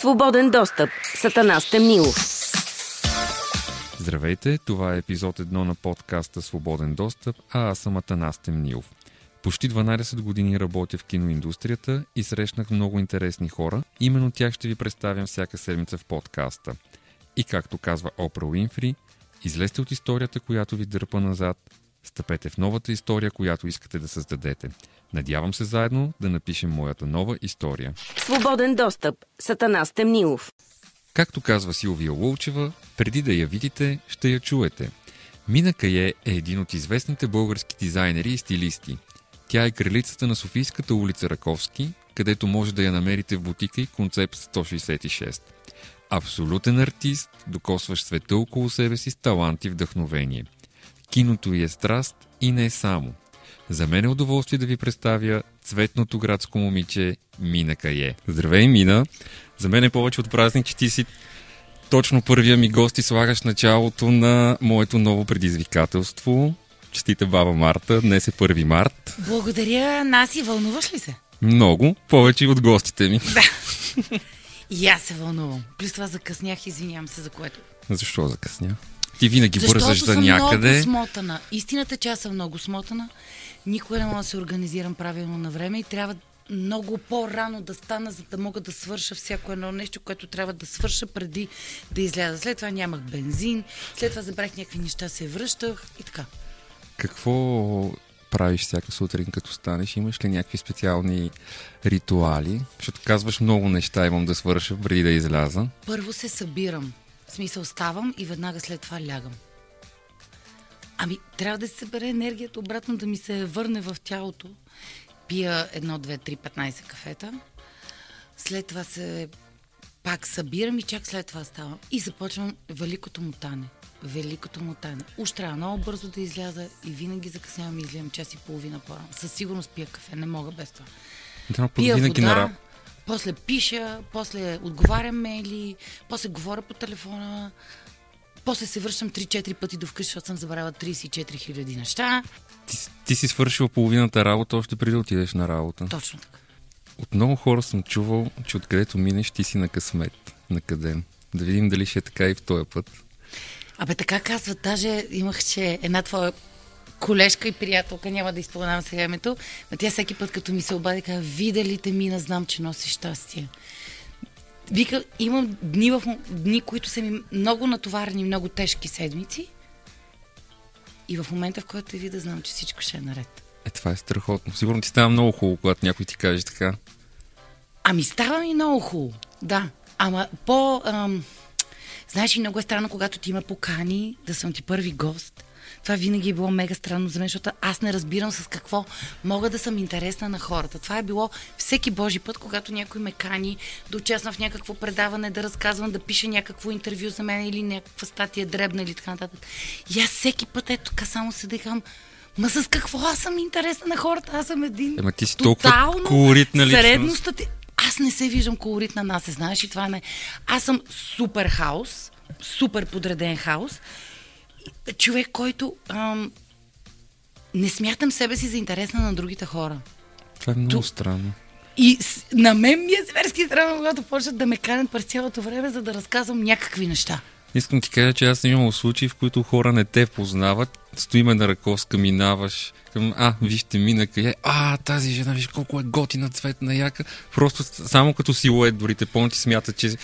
Свободен достъп. Сатана Стемнилов. Здравейте, това е епизод 1 на подкаста Свободен достъп, а аз съм Атанас Темнилов. Почти 12 години работя в киноиндустрията и срещнах много интересни хора. Именно тях ще ви представям всяка седмица в подкаста. И както казва Опра Уинфри, излезте от историята, която ви дърпа назад, стъпете в новата история, която искате да създадете. Надявам се заедно да напишем моята нова история. Свободен достъп. Сатана Стемнилов. Както казва Силвия Лулчева, преди да я видите, ще я чуете. Мина Кае е един от известните български дизайнери и стилисти. Тя е кралицата на Софийската улица Раковски, където може да я намерите в бутика и концепт 166. Абсолютен артист, докосващ света около себе си с талант и вдъхновение. Киното й е страст и не е само. За мен е удоволствие да ви представя цветното градско момиче Мина Кае. Здравей, Мина! За мен е повече от празник, че ти си точно първия ми гост и слагаш началото на моето ново предизвикателство. Честита баба Марта, днес е 1 март. Благодаря, Наси. Вълнуваш ли се? Много, повече от гостите ми. Да. И аз се вълнувам. Плюс това закъснях, извинявам се за което. Защо закъсня? Ти винаги Защото бързаш за съм някъде. много смотана. Истината, че аз съм много смотана. Никога не мога да се организирам правилно на време и трябва много по-рано да стана, за да мога да свърша всяко едно нещо, което трябва да свърша преди да изляза. След това нямах бензин, след това забрах някакви неща, се връщах и така. Какво правиш всяка сутрин, като станеш? Имаш ли някакви специални ритуали? Защото казваш много неща имам да свърша преди да изляза. Първо се събирам. В смисъл ставам и веднага след това лягам. Ами, трябва да се събере енергията обратно, да ми се върне в тялото. Пия едно, две, три, 15 кафета. След това се пак събирам и чак след това ставам. И започвам великото мутане. Великото мутане. Уж трябва много бързо да изляза и винаги закъснявам и излизам час и половина по-рано. Със сигурност пия кафе, не мога без това. Да, Пия винаги вода, на после пиша, после отговарям мейли, после говоря по телефона, после се връщам 3-4 пъти до вкъщи, защото съм забравила 34 хиляди неща. Ти, ти си свършил половината работа още преди да отидеш на работа. Точно така. От много хора съм чувал, че откъдето минеш, ти си на късмет. На къде? Да видим дали ще е така и в този път. Абе така казват, даже имах, че една твоя колежка и приятелка, няма да изпълнявам сега името, но тя всеки път, като ми се обади, казва, видя те мина, знам, че носи щастие. Вика, имам дни, в, дни, които са ми много натоварени, много тежки седмици. И в момента, в който те видя, знам, че всичко ще е наред. Е, това е страхотно. Сигурно ти става много хубаво, когато някой ти каже така. Ами става ми много хубаво, да. Ама по... Ам... Знаеш, и много е странно, когато ти има покани да съм ти първи гост. Това винаги е било мега странно за мен, защото аз не разбирам с какво мога да съм интересна на хората. Това е било всеки божи път, когато някой ме кани да участвам в някакво предаване, да разказвам, да пише някакво интервю за мен или някаква статия дребна или така нататък. И аз всеки път ето така само се дихам. Ма с какво аз съм интересна на хората? Аз съм един Ема ти си толкова колоритна личност. средността ти- Аз не се виждам колоритна нас, знаеш и това не. Аз съм супер хаос, супер подреден хаос. Човек, който ам, не смятам себе си за интересна на другите хора. Това е много Ту- странно. И с, на мен ми е зверски странно, когато почнат да ме канят през цялото време, за да разказвам някакви неща. Искам ти кажа, че аз съм имал случаи, в които хора не те познават. Стоиме на ръковска, минаваш към, а, вижте, мина къде. А, тази жена, виж колко е готина, цветна, яка. Просто само като силует, дори те помните, смятат, че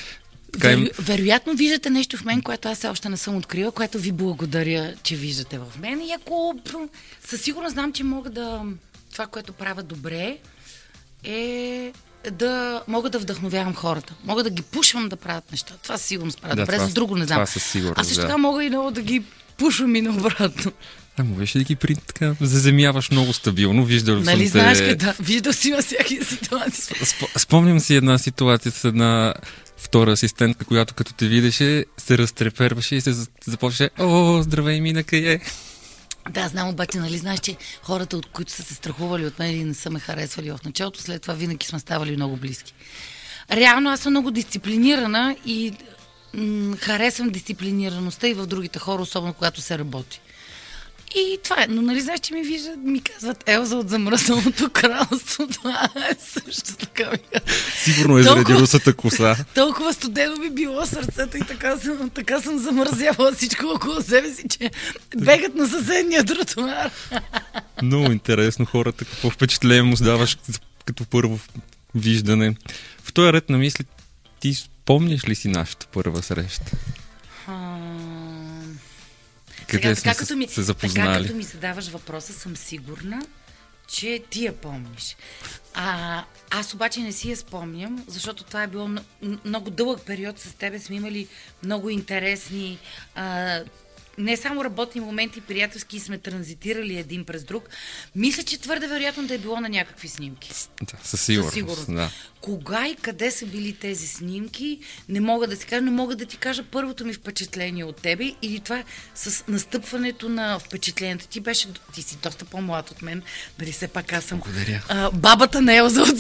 така. Веро, вероятно виждате нещо в мен, което аз още не съм открила, което ви благодаря, че виждате в мен. И ако със сигурност знам, че мога да... Това, което правя добре, е да мога да вдъхновявам хората. Мога да ги пушвам да правят неща. Това със сигурност правя Да, добре, това- с друго не знам. това със сигурност, а също да. така мога и много да ги пушвам и наобратно. А, можеш ли да ги при... така, заземяваш много стабилно? Виждал съм Нали те... знаеш къде? Виждал си във всяки ситуации. Сп- Спомням си една ситуация с една втора асистентка, която като те видеше, се разтреперваше и се за- започваше О, здравей, мина къде? Да, знам, обаче, нали знаеш, че хората, от които са се страхували от мен или не са ме харесвали в началото, след това винаги сме ставали много близки. Реално аз съм много дисциплинирана и м- харесвам дисциплинираността и в другите хора, особено когато се работи. И това е. Но нали знаеш, че ми виждат, ми казват Елза от замръзналото кралство. Това е също така ми. Сигурно е заради русата коса. Толкова студено ми било сърцето и така съм, така съм замързявала всичко около себе си, че бегат на съседния тротуар. Много интересно хората, какво впечатление му даваш като първо виждане. В този ред на мисли, ти спомняш ли си нашата първа среща? Къде сега, сме така, се, като ми, се така запознали? като ми задаваш въпроса, съм сигурна, че ти я помниш. А, аз обаче не си я спомням, защото това е било много дълъг период. С тебе сме имали много интересни а, не само работни моменти, приятелски сме транзитирали един през друг. Мисля, че твърде вероятно да е било на някакви снимки. Да, със сигурност. Със сигурност. Да. Кога и къде са били тези снимки, не мога да си кажа, но мога да ти кажа първото ми впечатление от тебе или това с настъпването на впечатлението. Ти беше, ти си доста по-млад от мен, дали все пак аз съм Благодаря. а, бабата на Елза от,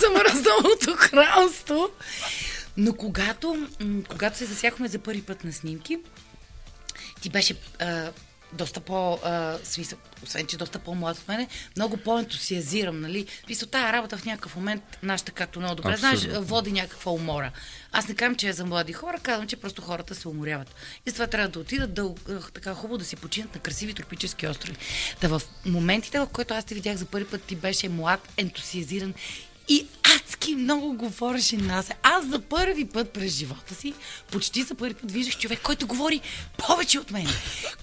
замръзналото кралство. Но когато, когато се засяхме за първи път на снимки, ти беше а, доста по, а, смисъл, освен, че доста по-млад от мене, много по-ентусиазирам, нали? Смисъл, тая работа в някакъв момент, нашата, както много добре знаеш, Абсолютно. води някаква умора. Аз не казвам, че е за млади хора, казвам, че просто хората се уморяват. И затова трябва да отидат да, ах, така хубаво да си починат на красиви тропически острови. Та в моментите, в които аз те видях за първи път, ти беше млад, ентусиазиран и адски много говореше нас. Аз за първи път през живота си, почти за първи път виждах човек, който говори повече от мен,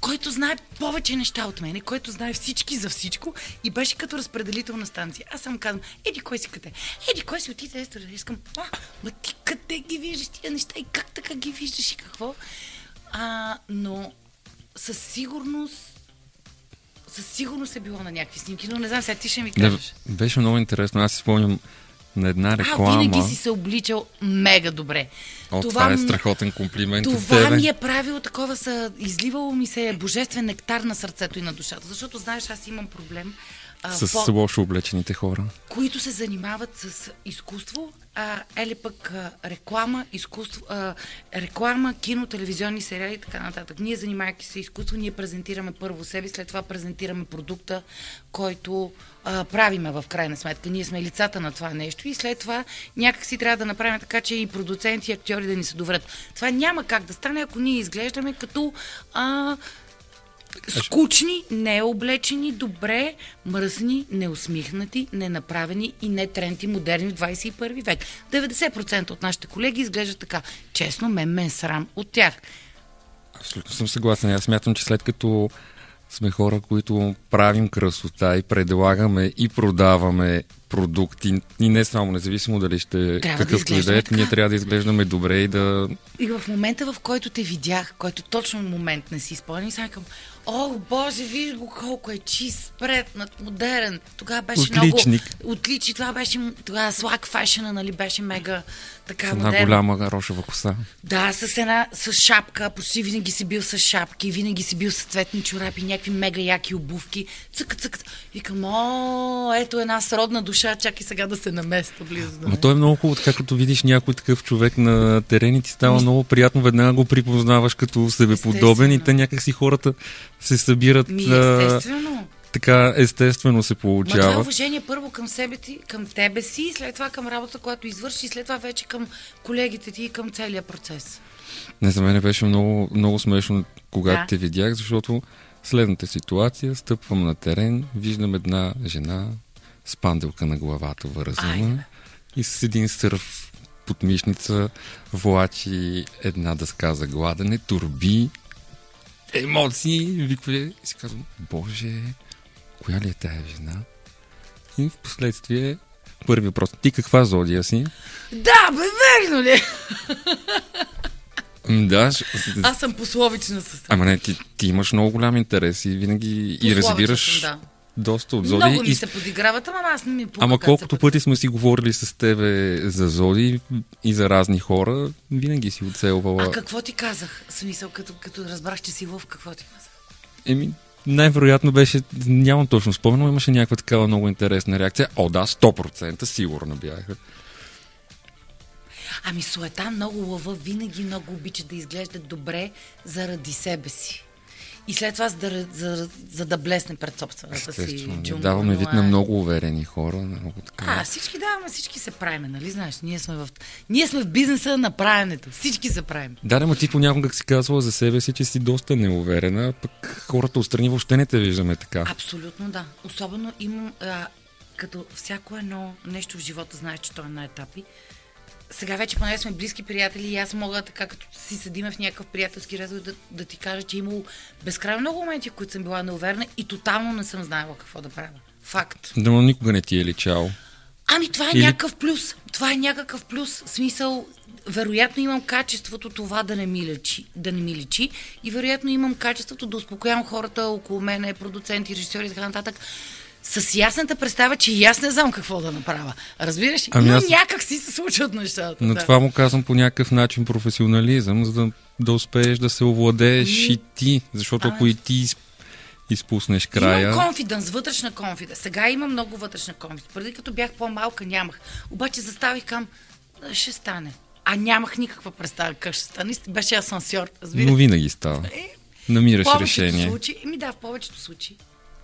който знае повече неща от мен, който знае всички за всичко и беше като разпределителна станция. Аз съм казвам, еди кой си къде? Еди кой си отиде? Естер? Искам, а, ма ти къде ги виждаш тия неща и как така ги виждаш и какво? А, но със сигурност със сигурност е било на някакви снимки, но не знам, сега ти ще ми кажеш. беше много интересно. Аз си спомням на една реклама. А, винаги си се обличал мега добре. О, това, е м- страхотен комплимент от Това тебе. ми е правило такова, са, изливало ми се божествен нектар на сърцето и на душата. Защото, знаеш, аз имам проблем. А, С по- лошо облечените хора. които се занимават с изкуство, а, или пък а, реклама, изкуство, а, реклама, кино, телевизионни сериали и така нататък. Ние, занимавайки се изкуство, ние презентираме първо себе, след това презентираме продукта, който а, правиме в крайна сметка. Ние сме лицата на това нещо и след това някак си трябва да направим така, че и продуценти, и актьори да ни се доверят. Това няма как да стане, ако ние изглеждаме като а, скучни, необлечени, добре, мръсни, неусмихнати, ненаправени и не тренти модерни в 21 век. 90% от нашите колеги изглеждат така. Честно, мен ме е срам от тях. Абсолютно съм съгласен. Аз смятам, че след като сме хора, които правим красота и предлагаме и продаваме продукти, и не само, независимо дали ще Трябва и да изглеждаме е, ние трябва да изглеждаме добре и да... И в момента, в който те видях, който точно момент не си спомням, и сега към, о, боже, виж го колко е чист, спретнат, модерен. Тогава беше Отличник. много... Отличник. Това беше, тогава слаг фешена, нали, беше мега така Една модерна. голяма рошева коса. Да, с една с шапка, почти винаги си бил с шапки, винаги си бил с цветни чорапи, някакви мега яки обувки. Цък, цък. Викам, о, ето една сродна душа, чакай сега да се наместа близо до мен. то е много хубаво, така като видиш някой такъв човек на терен и ти става Ми- много приятно, веднага го припознаваш като себеподобен и те някакси хората се събират Ми, естествено. Така естествено се Ма това е получава. уважение първо към себе ти, към тебе си, след това към работа, която извърши, и след това вече към колегите ти и към целия процес. Не, за мен беше много, много смешно, когато Да. те видях, защото следната ситуация, стъпвам на терен, виждам една жена с панделка на главата вързана и с един сърф под мишница влачи една дъска за гладене, турби, емоции, виква и си казвам, боже, коя ли е тая жена? И в последствие първи въпрос, ти каква зодия си? Да, бе, верно ли? Да, ш- Аз съм пословична със Ама не, ти, ти имаш много голям интерес и винаги и разбираш Съм, да. доста от зоди. Много ми И, се подиграват, ама аз не ми пука. ама колкото пъти сме си говорили с тебе за зоди и за разни хора, винаги си оцелвала. А какво ти казах? Смисъл, като, като разбрах, че си лъв, какво ти казах? Еми, най-вероятно беше, нямам точно спомен, но имаше някаква такава много интересна реакция. О, да, 100% сигурна бяха. Ами суета много лъва, винаги много обича да изглежда добре заради себе си. И след това, за да, за, за да блесне пред собствената си джунгла. даваме вид на е- много уверени хора, много така. А, всички даваме, всички се правиме, нали знаеш? Ние сме в, ние сме в бизнеса на правенето. Всички се правим. Да, ма ти понякога си казвала за себе си, че си доста неуверена, пък хората отстрани въобще не те виждаме така. Абсолютно да. Особено имам, а, като всяко едно нещо в живота, знаеш, че то е на етапи. Сега вече, поне сме близки приятели и аз мога така, като си седиме в някакъв приятелски разговор, да, да ти кажа, че е имало безкрайно много моменти, в които съм била неуверена и тотално не съм знаела какво да правя. Факт. Но никога не ти е личало. Ами това е Или- някакъв плюс. Това е някакъв плюс. Смисъл, вероятно имам качеството това да не ми личи, да не ми личи и вероятно имам качеството да успокоявам хората около мене, продуценти, режисьори и така нататък. С ясната представа, че и аз не знам какво да направя. Разбираш? Ами Но аз- някак си се случват нещата. Но да. това му казвам по някакъв начин професионализъм, за да, да успееш да се овладееш Ами- и ти. Защото ако Ами- и ти из- изпуснеш края... Имам конфиденс, вътрешна конфиденс. Сега имам много вътрешна конфиденс. Преди като бях по-малка, нямах. Обаче заставих към, ще стане. А нямах никаква представа как ще стане. Беше асансьор, разбираш? Но винаги става. Е, Намираш решение. случаи, еми да, в повечето случаи.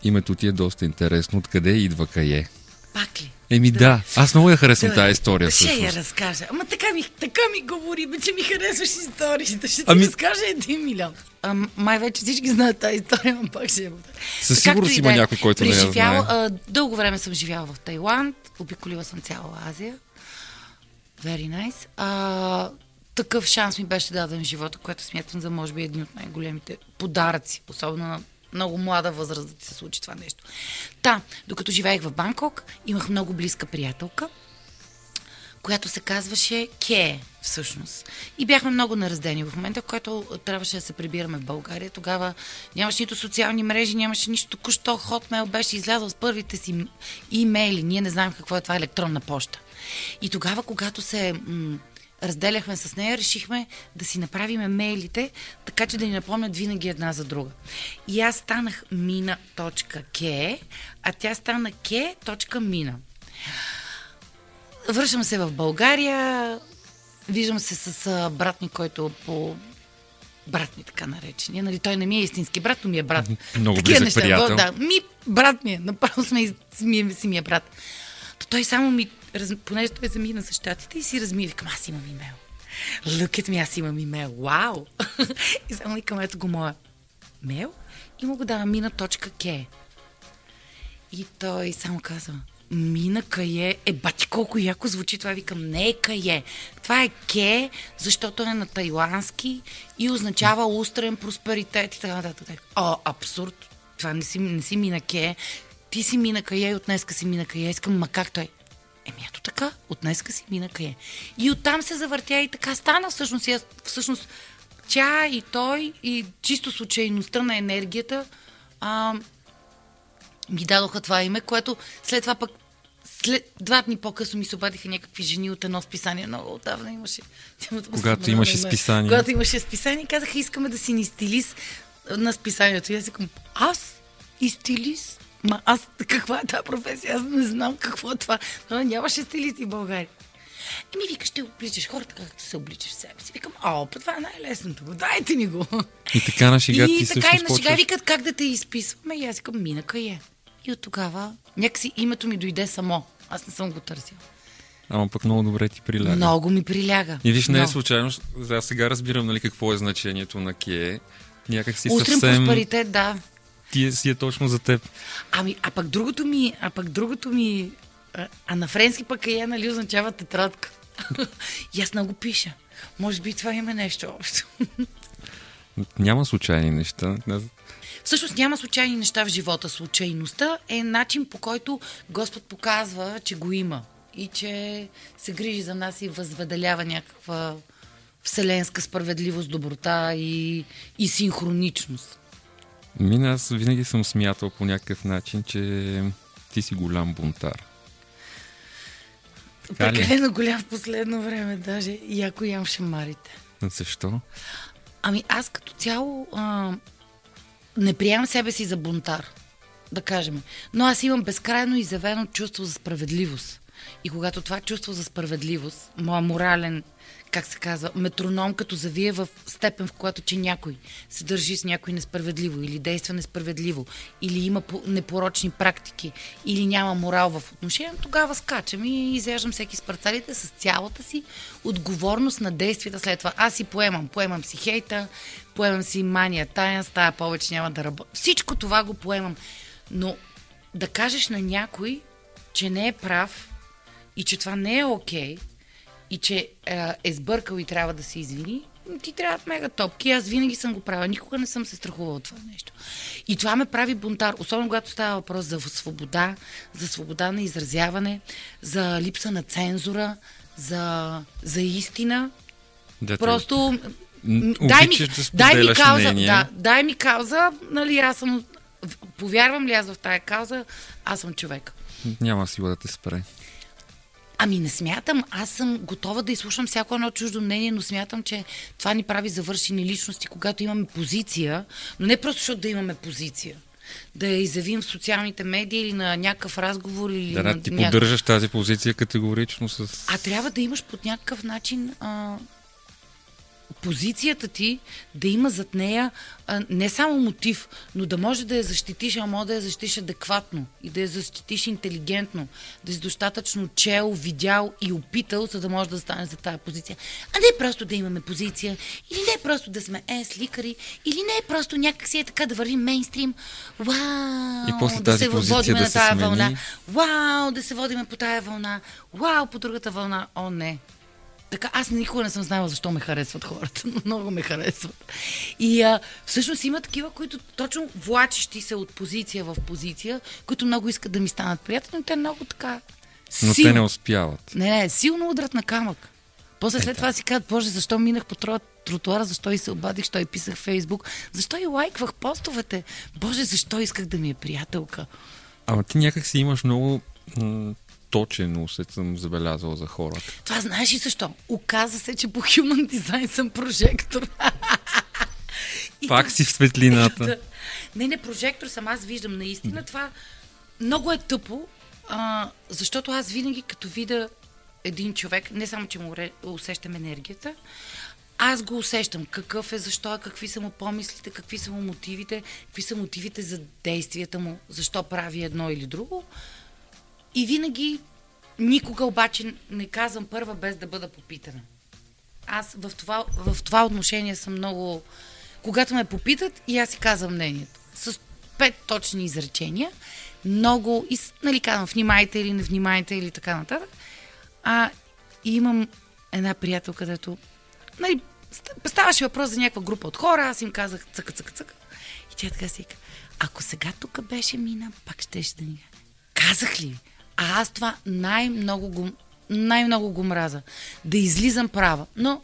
Името ти е доста интересно. Откъде идва кае? Пак ли? Еми да, аз много я харесвам тази история Ще я всъщност. разкажа. Ама така ми, така ми говори, бе, че ми харесваш историите. Ще ти Ами- разкажа един милион. А, май вече всички знаят тази история, но пак ще я повторя. Със сигурност има да е. някой, който не я знае. а, Дълго време съм живяла в Тайланд, обиколила съм цяла Азия. Very nice. А, такъв шанс ми беше даден в живота, което смятам за може би един от най-големите подаръци, особено на много млада възраст да ти се случи това нещо. Та, докато живеех в Банкок, имах много близка приятелка, която се казваше Ке, всъщност. И бяхме много нараздени в момента, в който трябваше да се прибираме в България. Тогава нямаше нито социални мрежи, нямаше нищо. Току-що Hotmail беше излязъл с първите си имейли. Ние не знаем какво е това електронна почта. И тогава, когато се м- разделяхме с нея, решихме да си направим мейлите, така че да ни напомнят винаги една за друга. И аз станах mina.ke, а тя стана ke.mina. Връщам се в България, виждам се с брат ми, който по брат ми така наречения. Нали, той не ми е истински брат, но ми е брат. Много Такива близък приятел. Да, ми, брат ми е, направо сме, си ми, е- си ми е брат. То той само ми, раз, понеже той замина с щатите и си разми, викам, аз имам имейл. At me, аз имам имейл. Вау! и само викам, ето го моя мейл и му го дава mina.ke. И той само казва, Мина Кае, е бати колко яко звучи това, викам, не е Кае. Това е Ке, защото е на тайландски и означава устрен просперитет и така нататък. О, абсурд. Това не си, не си Мина Ке. Ти си Мина Кае и от си Мина Кае. Искам, ма как той? Еми ето така, от днеска си Мина Кае. И оттам се завъртя и така стана всъщност. Аз, всъщност тя и той и чисто случайността на енергията а, ми дадоха това име, което след това пък след два дни по-късно ми се обадиха някакви жени от едно списание. Много отдавна имаше. Когато имаше списание. Когато имаше списание, казаха, искаме да си ни стилист на списанието. И аз викам, аз и стилист? Ма аз каква е тази професия? Аз не знам какво е това. Но нямаше стилисти в България. Еми, вика, ще обличаш хората, както се обличаш в себе си. Викам, о, па това е най-лесното. Дайте ни го. И така на шега ти И също така и на шега викат как да те изписваме. И аз викам, мина е. И от тогава някакси името ми дойде само. Аз не съм го търсила. Ама пък много добре ти приляга. Много ми приляга. И виж, не е случайно, аз сега разбирам нали, какво е значението на Кие. Някак си Устрем съвсем... просперитет, да. Ти е, си е точно за теб. Ами, а пък другото ми, а пък другото ми, а, а на френски пък е, нали, означава тетрадка. и аз много пиша. Може би това има нещо общо. Няма случайни неща. Не- Всъщност няма случайни неща в живота. Случайността е начин по който Господ показва, че го има и че се грижи за нас и възведелява някаква вселенска справедливост, доброта и, и синхроничност. Мина, аз винаги съм смятал по някакъв начин, че ти си голям бунтар. Така? Прекалено голям в последно време, даже и ако ям шамарите. Защо? Ами аз като цяло а, не приемам себе си за бунтар, да кажем. Но аз имам безкрайно изявено чувство за справедливост. И когато това чувство за справедливост, моя морален, как се казва, метроном, като завие в степен, в която че някой се държи с някой несправедливо или действа несправедливо, или има по- непорочни практики, или няма морал в отношение, тогава скачам и изяждам всеки с парцалите с цялата си отговорност на действията след това. Аз си поемам, поемам си хейта, поемам си мания тая, стая повече няма да работя. Всичко това го поемам. Но да кажеш на някой, че не е прав и че това не е окей и че е, е сбъркал и трябва да се извини, ти трябват мега топки. Аз винаги съм го правила. Никога не съм се страхувала от това нещо. И това ме прави бунтар. Особено когато става въпрос за свобода, за свобода на изразяване, за липса на цензура, за, за истина. Дето, Просто дай ми, да дай ми кауза, мнение. да, дай ми кауза, нали, аз съм, повярвам ли аз в тая кауза, аз съм човек. Няма сила да те спре. Ами не смятам, аз съм готова да изслушам всяко едно чуждо мнение, но смятам, че това ни прави завършени личности, когато имаме позиция, но не просто защото да имаме позиция. Да я изявим в социалните медии или на някакъв разговор или Да, да, ти някакъв... поддържаш тази позиция категорично с... А трябва да имаш под някакъв начин а, позицията ти да има зад нея а, не само мотив, но да може да я защитиш, а може да я защитиш адекватно и да я защитиш интелигентно, да си достатъчно чел, видял и опитал, за да може да стане за тази позиция. А не просто да имаме позиция, или не просто да сме е, сликари, или не просто някакси е така да вървим мейнстрим. Вау! И после да тази се водиме да на тази вълна. Вау, да се водиме по тая вълна. Вау, по другата вълна. О, не. Така, аз никога не съм знаела защо ме харесват хората, но много ме харесват. И а, всъщност има такива, които точно влачещи се от позиция в позиция, които много искат да ми станат приятели, но те много така Но силно, те не успяват. не, не, силно удрят на камък. После след това си казват, боже, защо минах по троя тротуара, защо и се обадих, защо и писах в Фейсбук, защо и лайквах постовете, боже, защо исках да ми е приятелка. Ама ти някак си имаш много точен усет, съм забелязал за хората. Това знаеш и защо? Оказа се, че по Human Design съм прожектор. Пак си в светлината. Не, не, прожектор съм. Аз виждам наистина това. Много е тъпо, а, защото аз винаги като видя един човек, не само, че му усещам енергията, аз го усещам. Какъв е, защо е, какви са му помислите, какви са му мотивите, какви са мотивите за действията му, защо прави едно или друго. И винаги, никога обаче не казвам първа без да бъда попитана. Аз в това, в това отношение съм много... Когато ме попитат, и аз си казвам мнението. С пет точни изречения, много... И, нали, казвам, внимайте или не внимайте или така нататък. А и имам една приятелка, където... Нали, ст- ставаше въпрос за някаква група от хора, аз им казах цъка, цъка, цъка. И тя така си ако сега тук беше мина, пак щеше да ни... Казах ли? А аз това най-много го, най-много го мраза. Да излизам права. Но,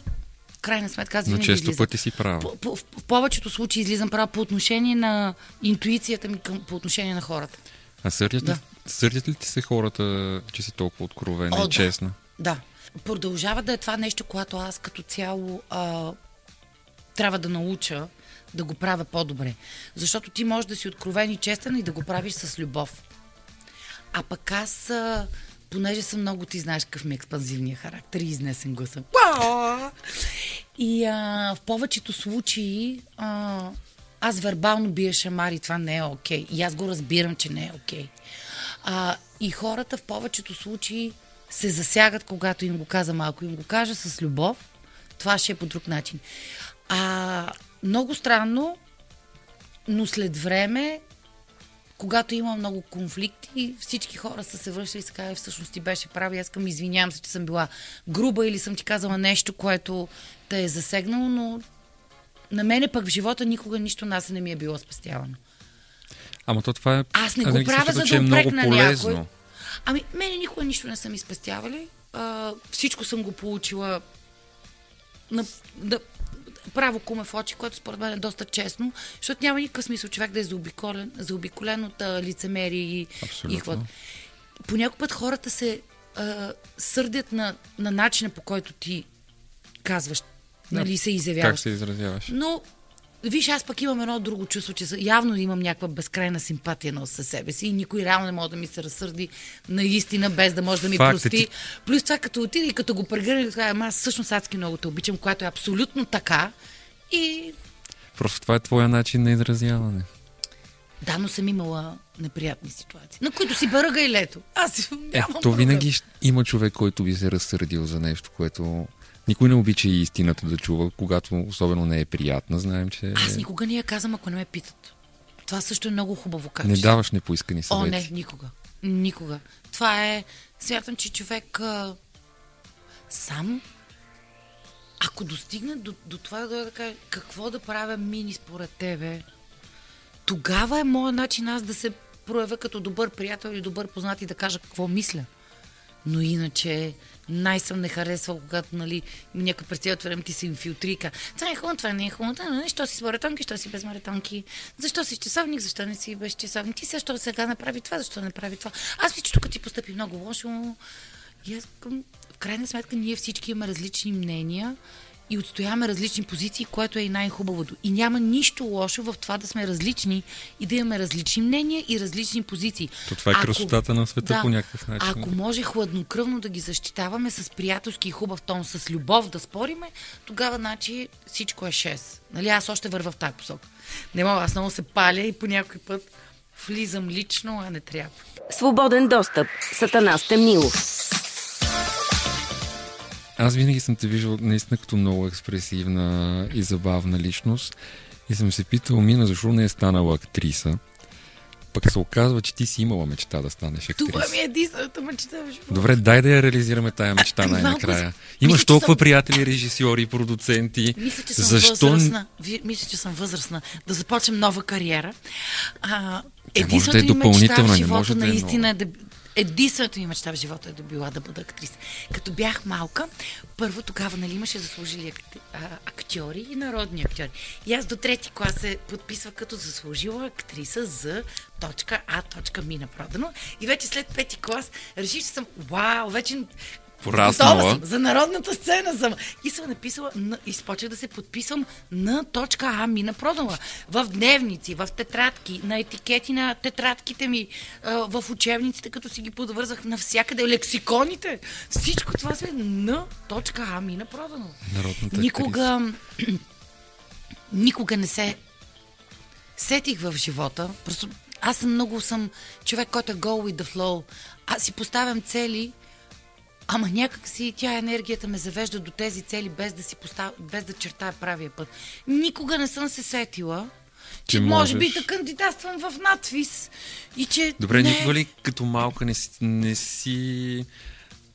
крайна сметка, аз Но често излизам. пъти си права. По, по, в, в повечето случаи излизам права по отношение на интуицията ми към, по отношение на хората. А сърдят, Да. ли, сърдят ли ти се хората, че си толкова откровена О, и да. честна? Да. Продължава да е това нещо, което аз като цяло а, трябва да науча да го правя по-добре. Защото ти можеш да си откровен и честен и да го правиш с любов. А пък аз, понеже съм много, ти знаеш какъв ми е експанзивния характер и изнесен гласа. И а, в повечето случаи а, аз вербално бия шамар и това не е окей. И аз го разбирам, че не е окей. А, и хората в повечето случаи се засягат, когато им го казвам. А ако им го кажа с любов, това ще е по друг начин. А, много странно, но след време, когато има много конфликти, всички хора са се връщали и са казали, всъщност ти беше прави, аз към извинявам се, че съм била груба или съм ти казала нещо, което те е засегнало, но на мене пък в живота никога нищо нас не ми е било спестявано. Ама то това е... Аз не го правя, за че е да много полезно. някой. Ами, мене никога нищо не са ми спестявали. А, всичко съм го получила на, да, право куме в очи, което според мен е доста честно, защото няма никакъв смисъл човек да е заобиколен, заобиколен от а, лицемери и, Абсолютно. и хват. По някой път хората се а, сърдят на, на начина по който ти казваш, Да. нали, се изявяваш. Как се изразяваш? Но Виж, аз пък имам едно друго чувство, че явно имам някаква безкрайна симпатия на със себе си и никой реално не може да ми се разсърди наистина, без да може да ми Факт е, прости. ти- Плюс това, като отида и като го прегърна, така, ама аз всъщност адски много те обичам, което е абсолютно така. И Просто това е твоя начин на изразяване. да, но съм имала неприятни ситуации, на които си бърга и лето. Аз си нямам Е, то винаги има човек, който би се разсърдил за нещо, което никой не обича и истината да чува, когато особено не е приятна. Знаем, че Аз никога не я казвам, ако не ме питат. Това също е много хубаво не качество. даваш непоискани О, съвети. не, никога. Никога. Това е... Смятам, че човек а, сам, ако достигне до, до това да, да каже какво да правя мини според тебе, тогава е моят начин аз да се проявя като добър приятел или добър познат и да кажа какво мисля. Но иначе най-съм не харесвал, когато нали, някой през цялото време ти се инфилтри и казва, това е хубаво, това не е хубаво, да, нали, що си с маратонки, що си без маратонки, защо си часовник, защо не си без часовник, ти защо сега направи това, защо не прави това. Аз че тук ти постъпи много лошо. И аз, в крайна сметка, ние всички имаме различни мнения и отстояваме различни позиции, което е и най-хубавото. И няма нищо лошо в това да сме различни и да имаме различни мнения и различни позиции. То това е красотата на света по някакъв начин. Ако може хладнокръвно да ги защитаваме с приятелски и хубав тон, с любов да спориме, тогава значи всичко е 6. Нали, аз още вървя в тази посока. Не мога, аз много се паля и по някой път влизам лично, а не трябва. Свободен достъп. Сатана Стемнилов. Аз винаги съм те виждал наистина като много експресивна и забавна личност и съм се питал, Мина, защо не е станала актриса? Пък се оказва, че ти си имала мечта да станеш актриса. Това ми е единствената мечта. Добре, дай да я реализираме тая мечта най-накрая. Имаш Мисля, толкова съм- приятели, режисьори, продуценти. Мисля, че съм Защо възрастна. Мисля, че съм възрастна да започнем нова кариера. А, може да е единствената ми мечта допълнителна, в не живота може да е наистина е да... Единствената ми мечта в живота е да била да бъда актриса. Като бях малка, първо тогава нали имаше заслужили актьори и народни актьори. И аз до трети клас се подписвах като заслужила актриса за точка А, точка Мина Продано. И вече след пети клас реших, че съм, вау, вече Пораснала. Готова съм. За народната сцена съм. И съм написала, на- и да се подписвам на точка А Мина Продала. В дневници, в тетрадки, на етикети на тетрадките ми, в учебниците, като си ги подвързах навсякъде, лексиконите. Всичко това сме на точка А Мина Продала. Народната Никога, никога не се сетих в живота. Просто аз съм много съм човек, който е go with the flow. Аз си поставям цели, ама някак си тя енергията ме завежда до тези цели, без да си постав... без да чертая правия път. Никога не съм се сетила, че, Че може би да кандидатствам в надвис и че Добре, не... никога ли като малка не, си- не си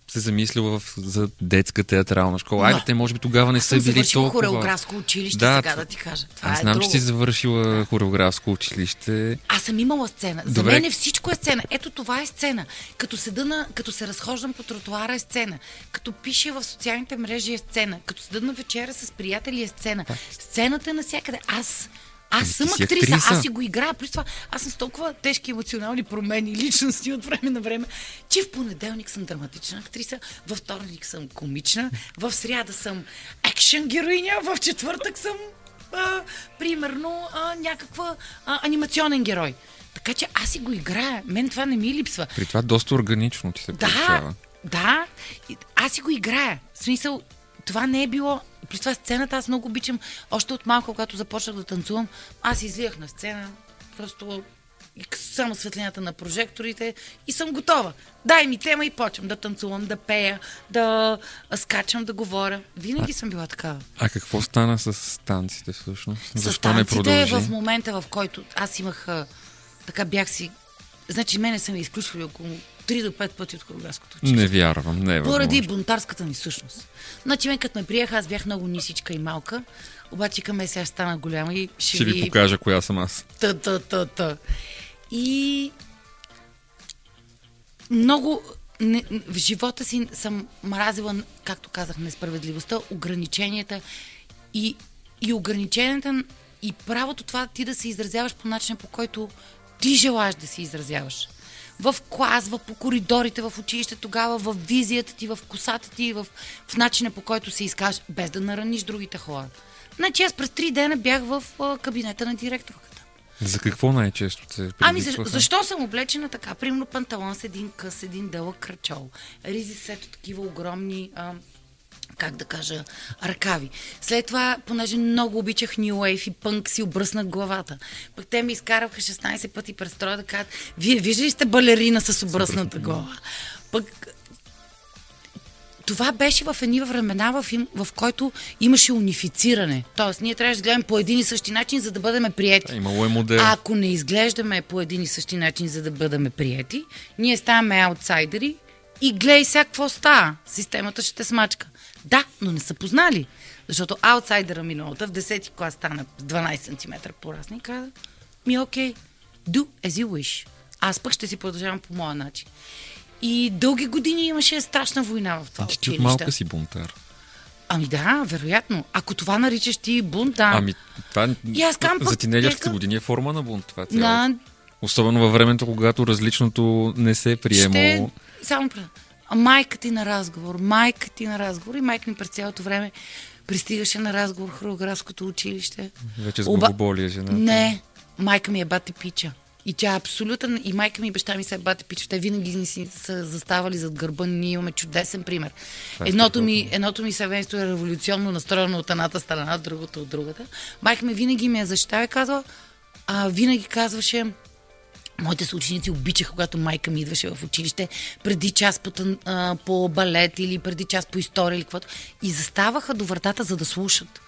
се замислила в, за детска театрална школа? Айде, те може би тогава не са били завършила толкова... хореографско училище, Да, сега да ти кажа. Това Аз е знам, друго. че си завършила хореографско училище. Аз съм имала сцена. За Добре. мен всичко е сцена. Ето това е сцена. Като седа на, като се разхождам по тротуара е сцена. Като пише в социалните мрежи е сцена. Като седа на вечера с приятели е сцена. Сцената е навсякъде. Аз аз Ами ти съм актриса, актриса. аз си го играя. Плюс това, аз съм с толкова тежки емоционални промени, личности от време на време, че в понеделник съм драматична актриса, във вторник съм комична, в сряда съм екшен героиня, в четвъртък съм а, примерно а, някаква а, анимационен герой. Така че аз си го играя. Мен това не ми липсва. При това доста органично ти се Да, получава. да. Аз си го играя. В смисъл, това не е било... При това сцената аз много обичам. Още от малко, когато започнах да танцувам, аз излиях на сцена. Просто само светлината на прожекторите и съм готова. Дай ми тема и почвам да танцувам, да пея, да а, скачам, да говоря. Винаги съм била такава. А какво стана с танците всъщност? С Защо не танците продължи? в момента, в който аз имах... а, Така бях си... Значи мене са ми изключвали около 3 до 5 пъти от хореографското училище. Не вярвам, не е Поради възможно. бунтарската ми същност. Значи мен като ме приеха, аз бях много нисичка и малка, обаче към сега стана голяма и ще, Ще ви покажа коя съм аз. Та, та, та, та. И много не, в живота си съм мразила, както казах, несправедливостта, ограниченията и, и ограниченията и правото това ти да се изразяваш по начина, по който ти желаеш да се изразяваш. В клас, в, по коридорите, в училище тогава, в визията ти, в косата ти, в, в начина по който се изкажеш, без да нараниш другите хора. Значи аз през три дена бях в а, кабинета на директорката. За какво най-често се Ами защо, защо съм облечена така? Примерно панталон с един къс, един дълъг кръчол. Ризи сето такива огромни, а, как да кажа, ръкави. След това, понеже много обичах New Wave и пънк, си обръснах главата. Пък те ми изкараха 16 пъти през строя да кажат, вие виждали ли сте балерина с обръсната глава? Пък това беше в едни времена, в, им, в който имаше унифициране. Тоест, ние трябваше да гледаме по един и същи начин, за да бъдем приети. Да, имало е модел. А ако не изглеждаме по един и същи начин, за да бъдем приети, ние ставаме аутсайдери и гледай сега какво става. Системата ще те смачка. Да, но не са познали. Защото аутсайдера миналата в 10 клас стана с 12 см порасна и каза, ми е окей, do as you wish. Аз пък ще си продължавам по моя начин. И дълги години имаше страшна война в това Значи ти от малка си бунтар. Ами да, вероятно. Ако това наричаш ти бунт, да. Ами, това И аз казвам, за пък, тинейджърските нека- години е форма на бунт. Това цяло. на, Особено във времето, когато различното не се е приемало. Ще... Само майка ти на разговор, майка ти на разговор и майка ми през цялото време пристигаше на разговор в хореографското училище. Вече с главоболие жена. Не, майка ми е бати пича. И тя е абсолютен. И майка ми и баща ми са бати пича. Те винаги ни си са заставали зад гърба. ни. Ние имаме чудесен пример. Е Едното ми, едното ми семейство е революционно настроено от едната страна, другото от другата. Майка ми винаги ме е защитава и казва, а, винаги казваше, Моите съученици обичаха, когато майка ми идваше в училище, преди час по, тън- а, по балет или преди час по история или каквото. И заставаха до вратата, за да слушат.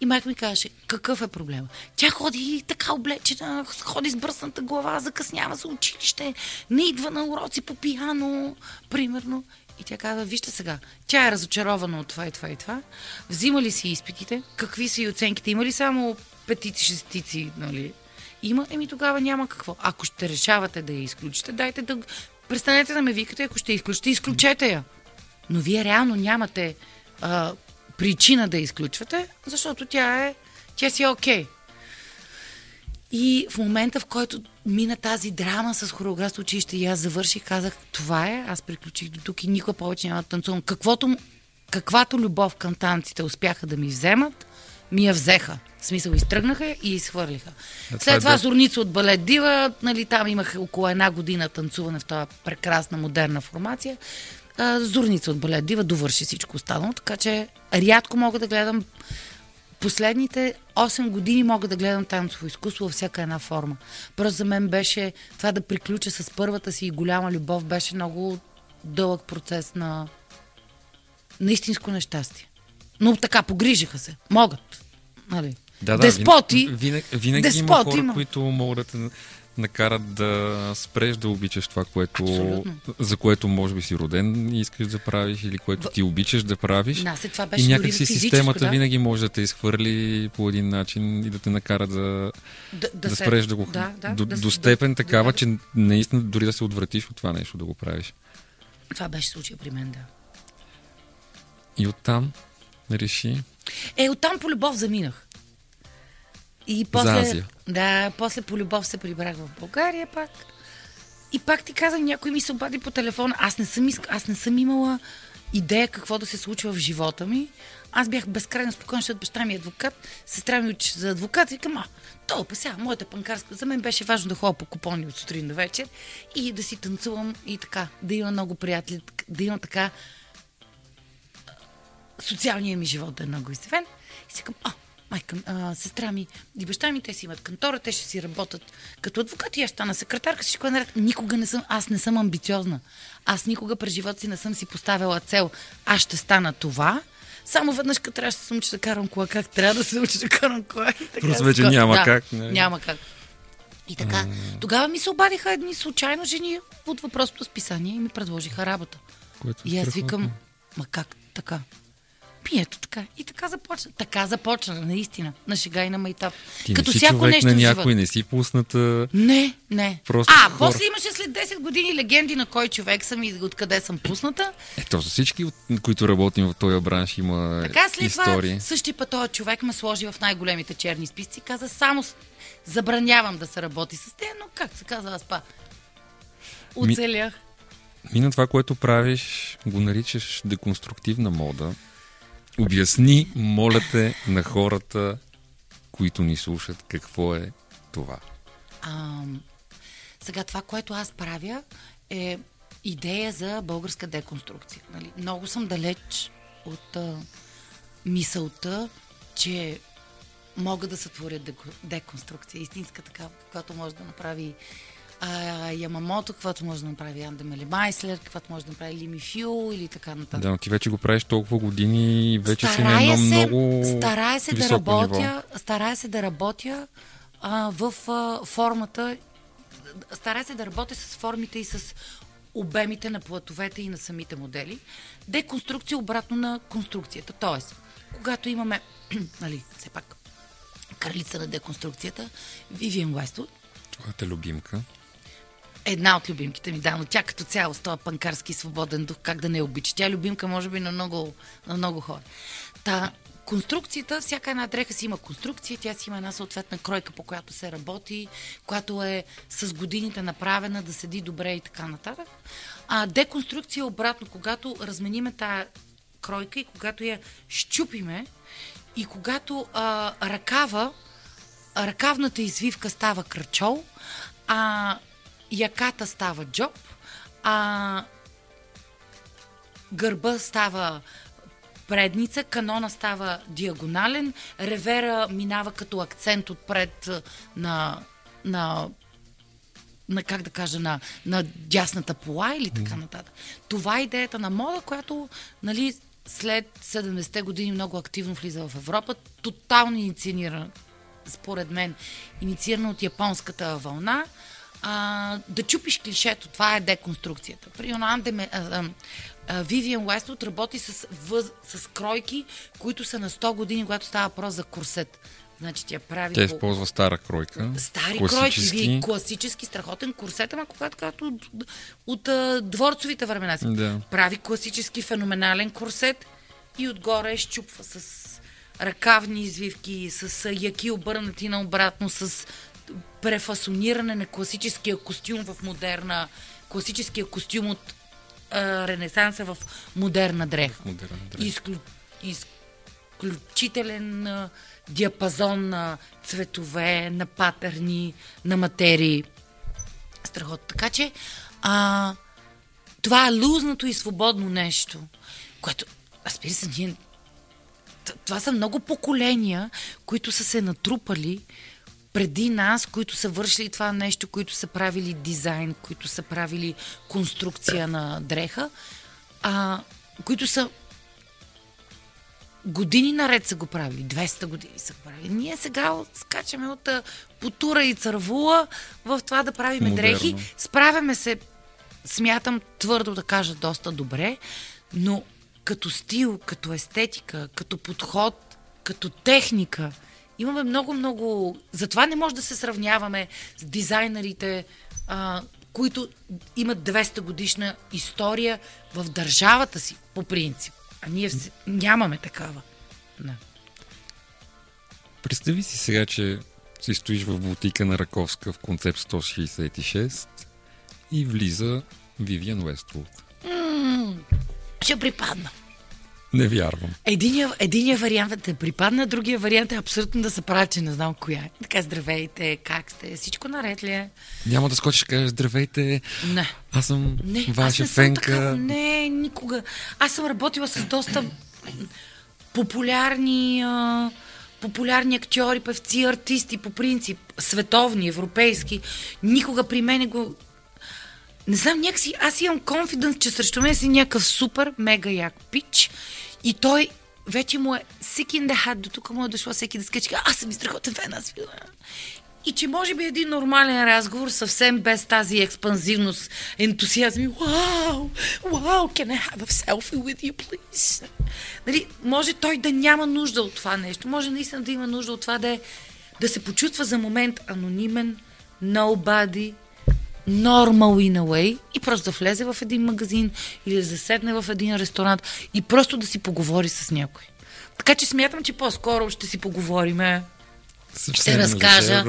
И майка ми казваше, какъв е проблема? Тя ходи така облечена, ходи с бръсната глава, закъснява за училище, не идва на уроци по пияно, примерно. И тя казва, вижте сега, тя е разочарована от това и това и това. Взима ли си изпитите? Какви са и оценките? Има ли само петици, шестици, нали? Има, еми тогава няма какво. Ако ще решавате да я изключите, дайте да... Престанете да ме викате, ако ще изключите, изключете я. Но вие реално нямате а, причина да изключвате, защото тя е... Тя си е окей. И в момента, в който мина тази драма с хореографско училище и аз завърших, казах, това е, аз приключих до тук и никога повече няма да танцувам. Каквото, каквато любов към танците успяха да ми вземат, ми я взеха. В смисъл, изтръгнаха я и изхвърлиха. това След е това да- Зорница от балет Дива, нали, там имах около една година танцуване в тази прекрасна модерна формация. А, Зорница от балет Дива довърши всичко останало, така че рядко мога да гледам последните 8 години мога да гледам танцово изкуство във всяка една форма. Просто за мен беше това да приключа с първата си голяма любов, беше много дълъг процес на, на истинско нещастие. Но така, погрижиха се. Могат. Нали? Да, да, Деспоти. Винаги, винаги Деспоти има хора, има. които могат да те накарат да спреш да обичаш това, което, Абсолютно. за което може би си роден и искаш да правиш или което ти обичаш да правиш. Да, това и беше дори някакси системата да. винаги може да те изхвърли по един начин и да те накара да, Да, да, се- спреш да го... Да, да, до, да до степен да- такава, да- че наистина дори да се отвратиш от това нещо да го правиш. Това беше случая при мен, да. И оттам реши... Е, оттам по любов заминах. И после, Азия. Да, после по любов се прибрах в България пак. И пак ти казах, някой ми се обади по телефона. Аз не съм, иск... аз не съм имала идея какво да се случва в живота ми. Аз бях безкрайно спокойна, защото баща ми е адвокат, сестра ми учи за адвокат. И викам, а, толкова сега, моята панкарска. За мен беше важно да ходя по купони от сутрин до вечер и да си танцувам и така, да имам много приятели, да имам така социалния ми живот да е много известен. И си към, а, майка, а, сестра ми и баща ми, те си имат кантора, те ще си работят като адвокат и аз стана секретарка, всичко е наред. Никога не съм, аз не съм амбициозна. Аз никога през живота си не съм си поставила цел. Аз ще стана това. Само веднъж, като трябваше да се науча да карам кола, как трябва да се науча да карам кола. И така Просто вече няма да, как, не? Няма как. И така, тогава ми се обадиха едни случайно жени от въпросното списание и ми предложиха работа. Което е И аз страхотно. викам, ма как така? Ми ето така. И така започна. Така започна, наистина. На шега и на майтап. Ти Като не си всяко човек нещо на някой, не си пусната... Не, не. Просто а, хора. после имаше след 10 години легенди на кой човек съм и откъде съм пусната. Ето, за всички, които работим в този бранш, има Така след истории. това същия път този човек ме сложи в най-големите черни списъци и каза само забранявам да се работи с те, но как се казва аз па? Оцелях. Мина това, което правиш, го наричаш деконструктивна мода. Обясни, моля те, на хората, които ни слушат, какво е това. А, сега това, което аз правя е идея за българска деконструкция. Нали? Много съм далеч от а, мисълта, че могат да сътворят деконструкция, истинска такава, каквато може да направи а, Ямамото, каквото може да направи Андемели Майслер, каквото може да направи Лими Фю или така нататък. Да, но ти вече го правиш толкова години и вече старая си на едно се, много старая се да работя, ниво. Старая се да работя а, в а, формата, старая се да работя с формите и с обемите на платовете и на самите модели. Деконструкция обратно на конструкцията. Тоест, когато имаме, нали, все пак, кралица на деконструкцията, Вивиан Уествуд. Твоята любимка. Една от любимките ми, да, но тя като цяло с този панкарски свободен дух, как да не обича. Тя е любимка, може би, на много, на много хора. Та, конструкцията, всяка една дреха си има конструкция, тя си има една съответна кройка, по която се работи, която е с годините направена, да седи добре и така нататък. А деконструкция е обратно, когато размениме тая кройка и когато я щупиме и когато а, ръкава, ръкавната извивка става кръчол, а яката става джоб, а гърба става предница, канона става диагонален, ревера минава като акцент отпред на, на на, как да кажа, на, на дясната пола или така нататък. Това е идеята на мода, която нали, след 70-те години много активно влиза в Европа, тотално инициирана, според мен, инициирана от японската вълна, а, да чупиш клишето. Това е деконструкцията. При Анде, Вивиан Уествуд работи с, въз, с кройки, които са на 100 години, когато става въпрос за курсет. Значи тя прави... Тя използва стара кройка. Стари кройки, ви, класически, страхотен курсет, ама когато, когато от, от, от дворцовите времена си. Да. Прави класически феноменален курсет и отгоре щупва с ръкавни извивки, с яки обърнати наобратно, с префасониране на класическия костюм в модерна, класическия костюм от а, Ренесанса в модерна дреха. Модерна дреха. Изклю, изключителен а, диапазон на цветове, на патерни, на материи. Страхотно. Така че а, това е лузното и свободно нещо, което, разбира се, ние това са много поколения, които са се натрупали преди нас, които са вършили това нещо, които са правили дизайн, които са правили конструкция на дреха, а, които са години наред са го правили, 200 години са го правили. Ние сега скачаме от потура и цървула в това да правиме Модерно. дрехи. Справяме се, смятам твърдо да кажа, доста добре, но като стил, като естетика, като подход, като техника – Имаме много-много... Затова не може да се сравняваме с дизайнерите, а, които имат 200 годишна история в държавата си, по принцип. А ние вс... нямаме такава. Не. Представи си сега, че си стоиш в бутика на Раковска в концепт 166 и влиза Вивиан Уествуд. ще припадна. Не вярвам. Единия, единия вариант е да припадна, другия вариант е абсолютно да се прави, че не знам коя. И така, здравейте, как сте? Всичко наред ли е? Няма да скочиш, кажеш здравейте. Не. Аз съм не, ваша аз не фенка. Съм така, не, никога. Аз съм работила с доста популярни, а, популярни актьори, певци, артисти, по принцип, световни, европейски. Никога при мен го не знам, някакси аз имам конфиденс, че срещу мен си някакъв супер, мега як пич и той вече му е всеки the до тук му е дошло всеки да скачи, аз съм страхотен фен, аз и че може би един нормален разговор, съвсем без тази експанзивност, ентусиазъм. Вау, вау, can I have a selfie with you, please? Нали, може той да няма нужда от това нещо. Може наистина да има нужда от това да, е, да се почувства за момент анонимен, nobody, normal in a way и просто да влезе в един магазин или да заседне в един ресторант и просто да си поговори с някой. Така че смятам, че по-скоро ще си поговориме, ще разкажа.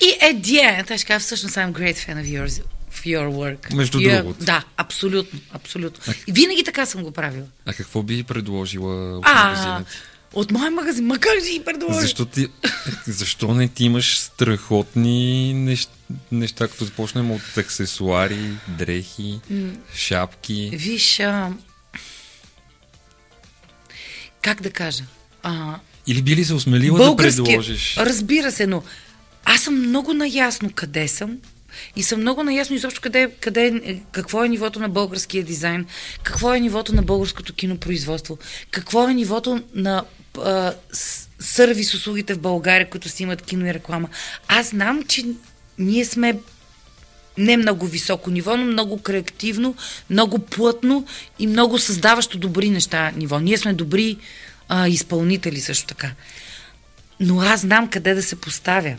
И е Диен, аз ще кажа, всъщност I'm great fan of yours of your work. Между You are- другото. Да, абсолютно, абсолютно. И винаги така съм го правила. А какво би предложила от А, магазина? От моя магазин, ма как ще ги предложа? Защо, ти, защо не ти имаш страхотни неща, неща като започнем от аксесуари, дрехи, шапки? Виж, а... как да кажа? А, Или би ли се осмелила да предложиш? Разбира се, но аз съм много наясно къде съм и съм много наясно изобщо къде, къде, какво е нивото на българския дизайн, какво е нивото на българското кинопроизводство, какво е нивото на а, сервис услугите в България, които си имат кино и реклама. Аз знам, че ние сме не много високо ниво, но много креативно, много плътно и много създаващо добри неща ниво. Ние сме добри а, изпълнители също така. Но аз знам къде да се поставя.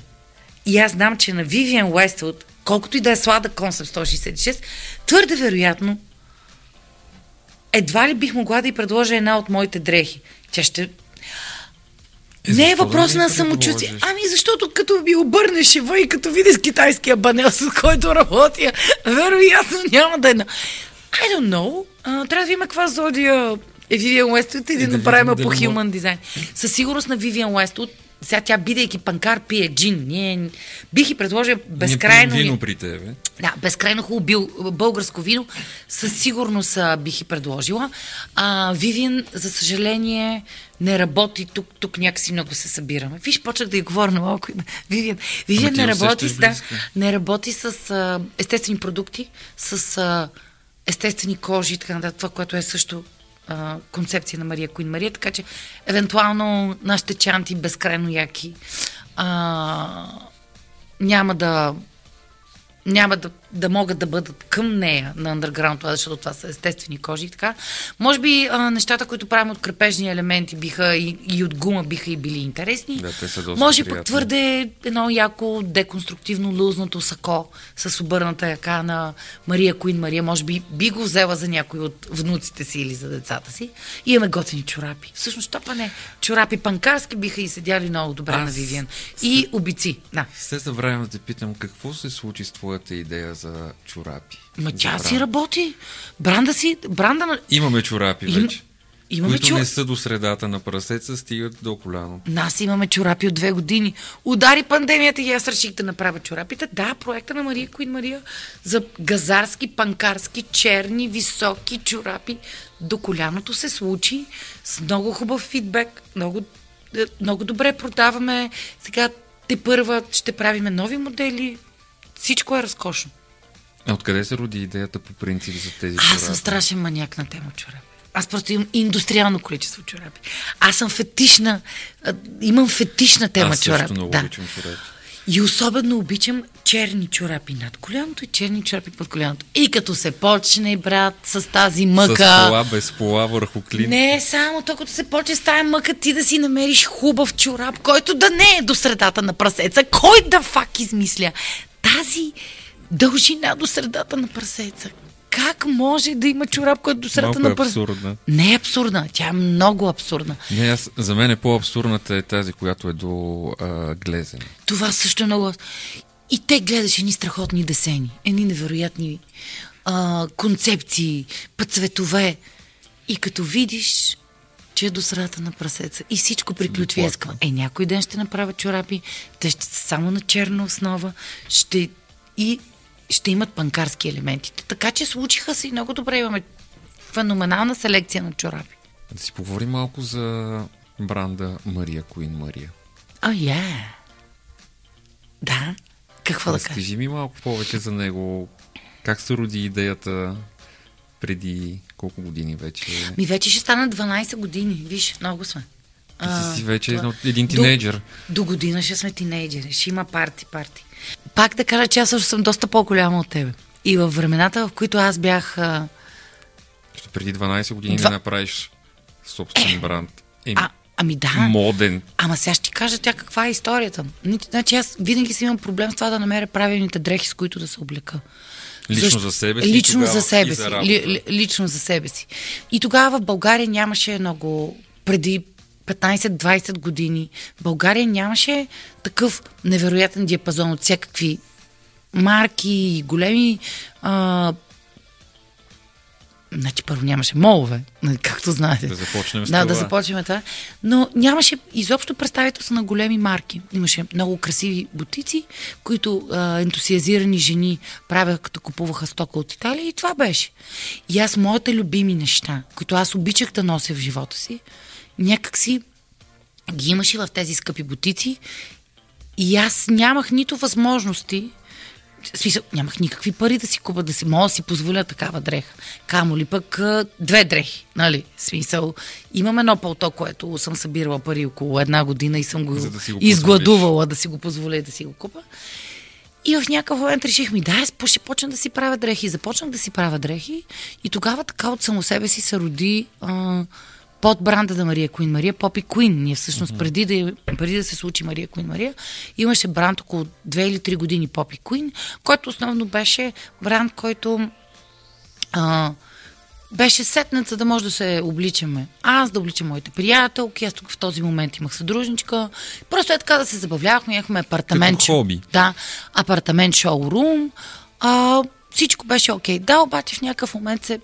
И аз знам, че на Vivian Westwood, колкото и да е сладък концепт 166, твърде вероятно едва ли бих могла да й предложа една от моите дрехи. Тя ще... Е, не е да въпрос не на я самочувствие. Ами защото като ми обърнеш шева и като видиш китайския банел, с който работя, вероятно няма да е на... I don't know. А, трябва да видим каква зодия е Vivian Westwood и да, И да направим по Human Design. Със сигурност на Vivian Westwood сега тя, бидейки панкар, пие джин. Ние бих и предложил безкрайно... Не пием вино при тебе. Да, безкрайно хубаво бил, българско вино. Със сигурност бих и предложила. А, Вивиан, за съжаление, не работи тук. Тук някакси много се събираме. Виж, почнах да й говоря на малко. Вивиан, Вивиан не я работи, с, да, не работи с а, естествени продукти, с а, естествени кожи и така нататък. Това, което е също концепция на Мария Куин Мария, така че евентуално нашите чанти безкрайно яки а, няма да няма да, да могат да бъдат към нея на това, защото това са естествени кожи и така. Може би а, нещата, които правим от крепежни елементи биха и, и от гума биха и били интересни. Да, те са доста Може пък твърде едно яко деконструктивно лузнато сако с обърната яка на Мария Куин Мария. Може би би го взела за някой от внуците си или за децата си. И имаме готини чорапи. Всъщност, па не? Чорапи панкарски биха и седяли много добре Аз на Вивиан. И обици. Да. Все забравям да те питам, какво се случи с твоята идея за чорапи? Ма тя бранд. си работи. Бранда си, бранда на... Имаме чорапи Им- вече, Имаме които чу... не са до средата на прасеца, стигат до коляно. Нас имаме чорапи от две години. Удари пандемията и аз реших да направя чорапите. Да, проекта на Мария Куин Мария за газарски, панкарски, черни, високи чорапи до коляното се случи с много хубав фидбек. Много, е, много добре продаваме. Сега те първа ще правиме нови модели. Всичко е разкошно. А откъде се роди идеята по принцип за тези Аз съм чорапи? страшен маняк на тема чорапи. Аз просто имам индустриално количество чорапи. Аз съм фетишна, имам фетишна тема Аз чорапи. много да. обичам чорапи. И особено обичам черни чорапи над коляното и черни чорапи под коляното. И като се почне, брат, с тази мъка. С пола, без пола, върху клин. Не е само то, като се почне с тая мъка, ти да си намериш хубав чорап, който да не е до средата на прасеца. Кой да фак измисля тази дължина до средата на прасеца? Как може да има чорап, който до средата Малко е на прасеца? абсурдна. Не е абсурдна, тя е много абсурдна. Не, аз, за мен е по-абсурдната е тази, която е до а, глезене. Това също е много... И те гледаш едни страхотни десени, едни невероятни а, концепции, път цветове. И като видиш, че е до средата на прасеца и всичко приключва ескава. Е, някой ден ще направя чорапи, те ще са само на черна основа, ще и ще имат панкарски елементи. Така че случиха се и много добре. Имаме феноменална селекция на чорапи. Да си поговорим малко за бранда Мария Куин Мария. О, oh, yeah. Да. Какво да кажа? Разкажи ми малко повече за него. Как се роди идеята преди колко години вече? Ми вече ще стана 12 години. Виж, много сме. Ти си, си вече това- един До- тинейджър. До, година ще сме тинейджери. Ще има парти, парти. Пак да кажа, че аз също съм доста по-голяма от тебе. И във времената, в които аз бях... А, преди 12 години Два- да направиш собствен бранд. Е, а, ами да. моден. Ама сега ще ти кажа тя каква е историята. Значи аз винаги си имам проблем с това да намеря правилните дрехи, с които да се облека. Лично за себе си, Лично тогава за себе си. за ли, лично за себе си. И тогава в България нямаше много. Преди 15-20 години България нямаше такъв невероятен диапазон от всякакви марки и големи а, Значи първо нямаше молове, нали, както знаете. Да започнем с да, това. да започнем това. Но нямаше изобщо представителство на големи марки. Имаше много красиви бутици, които а, ентусиазирани жени правяха, като купуваха стока от Италия и това беше. И аз моите любими неща, които аз обичах да нося в живота си, някакси ги имаше в тези скъпи бутици и аз нямах нито възможности в смисъл, нямах никакви пари да си купа, да си мога да си позволя такава дреха. Камо ли пък две дрехи, нали? Смисъл, имам едно пълто, което съм събирала пари около една година и съм го, За да го изгладувала да си го позволя и да си го купа. И в някакъв момент реших ми, да, аз ще почна да си правя дрехи. Започнах да си правя дрехи и тогава така от само себе си се роди а, под бранда на Мария Куин Мария, Попи Куин. Ние всъщност mm-hmm. преди, да, преди да се случи Мария Куин Мария, имаше бранд около 2 или 3 години Попи Куин, който основно беше бранд, който а, беше сетнат, за да може да се обличаме. Аз да обличам моите приятелки, аз тук в този момент имах съдружничка. Просто е така да се забавлявахме, имахме апартамент. Като хоби. Да, апартамент шоурум. А, всичко беше окей. Да, обаче в някакъв момент се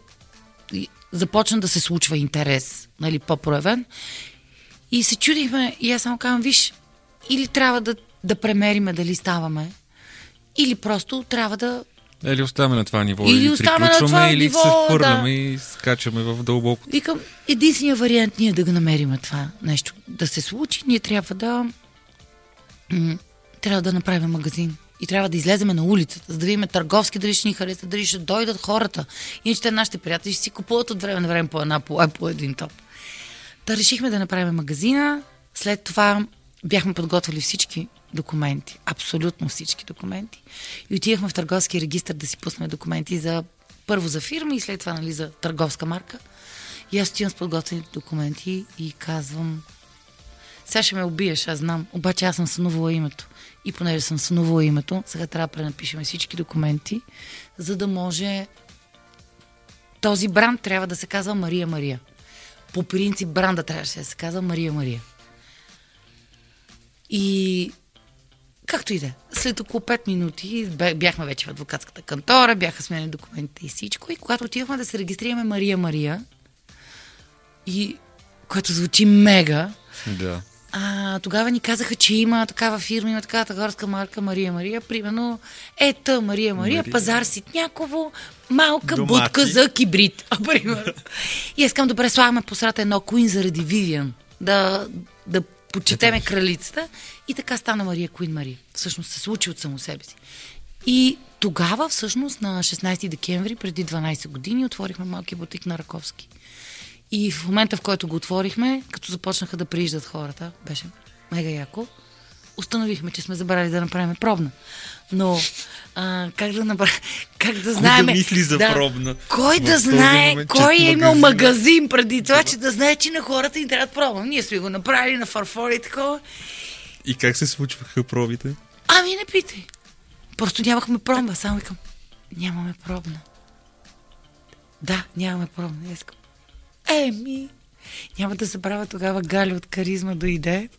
започна да се случва интерес, нали, по-проявен. И се чудихме, и аз само казвам, виж, или трябва да, да премериме дали ставаме, или просто трябва да Или оставаме на това ниво, Или или, оставаме на това или ниво, се хвърляме да. и скачаме в дълбоко. Викам, единствения вариант ние да го намерим това нещо да се случи, ние трябва да трябва да направим магазин. И трябва да излеземе на улицата, за да видим търговски дали ще ни харесат, дали ще дойдат хората. Иначе те нашите приятели ще си купуват от време на време по една, по, по един топ. Та решихме да направим магазина. След това бяхме подготвили всички документи. Абсолютно всички документи. И отидахме в търговски регистр да си пуснем документи за първо за фирма и след това нали, за търговска марка. И аз отивам с подготвените документи и казвам сега ще ме убиеш, аз знам. Обаче аз съм сънувала името. И понеже съм сънувала името, сега трябва да пренапишем всички документи, за да може този бранд трябва да се казва Мария Мария. По принцип бранда трябваше да се казва Мария Мария. И както и да. е. След около 5 минути бяхме вече в адвокатската кантора, бяха сменени документите и всичко. И когато отидохме да се регистрираме Мария Мария, и което звучи мега, Да. А, тогава ни казаха, че има такава фирма, има такава търговска марка Мария Мария. Примерно, ета Мария Мария, Мария. пазар Ситняково, малка Домати. будка за кибрид. Примерно. И аз искам добре, слагаме по срата едно Куин заради Вивиан. Да, да почетеме кралицата. И така стана Мария Куин Мария. Всъщност се случи от само себе си. И тогава, всъщност, на 16 декември, преди 12 години, отворихме малки бутик на Раковски. И в момента, в който го отворихме, като започнаха да прииждат хората, беше мега яко, установихме, че сме забрали да направим пробна. Но а, как да направим, как да знаем... мисли за пробна Кой да знае, момент, кой е имал магазин преди това, че да знае, че на хората им трябва пробна. Ние сме го направили на фарфори и такова. И как се случваха пробите? Ами не питай. Просто нямахме пробна. Само викам, нямаме пробна. Да, нямаме пробна. Искам. Еми, няма да забравя тогава Галя от Каризма дойде.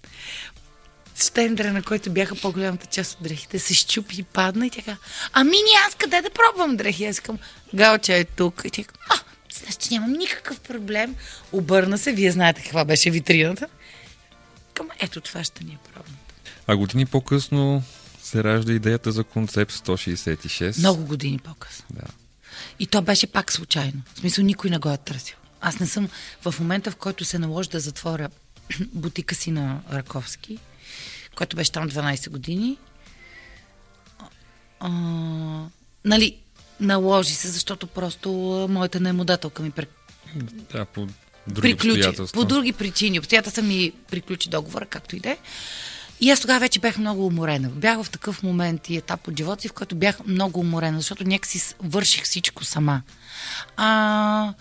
Штендера, на който бяха по-голямата част от дрехите, се щупи и падна и тя каза, ами ни аз къде да пробвам дрехи? Аз искам, Галча е тук. И тя каза, а, значи нямам никакъв проблем. Обърна се, вие знаете каква беше витрината. Към, ето това ще ни е пробната. А години по-късно се ражда идеята за концепт 166. Много години по-късно. Да. И то беше пак случайно. В смисъл, никой не го е търсил. Аз не съм в момента, в който се наложи да затворя бутика си на Раковски, който беше там 12 години. А, нали, наложи се, защото просто моята наемодателка ми пре, Да, по други приключи. По други причини. Обстоятелства ми приключи договора, както и да е. И аз тогава вече бях много уморена. Бях в такъв момент и етап от живота си, в който бях много уморена, защото някакси върших всичко сама. А,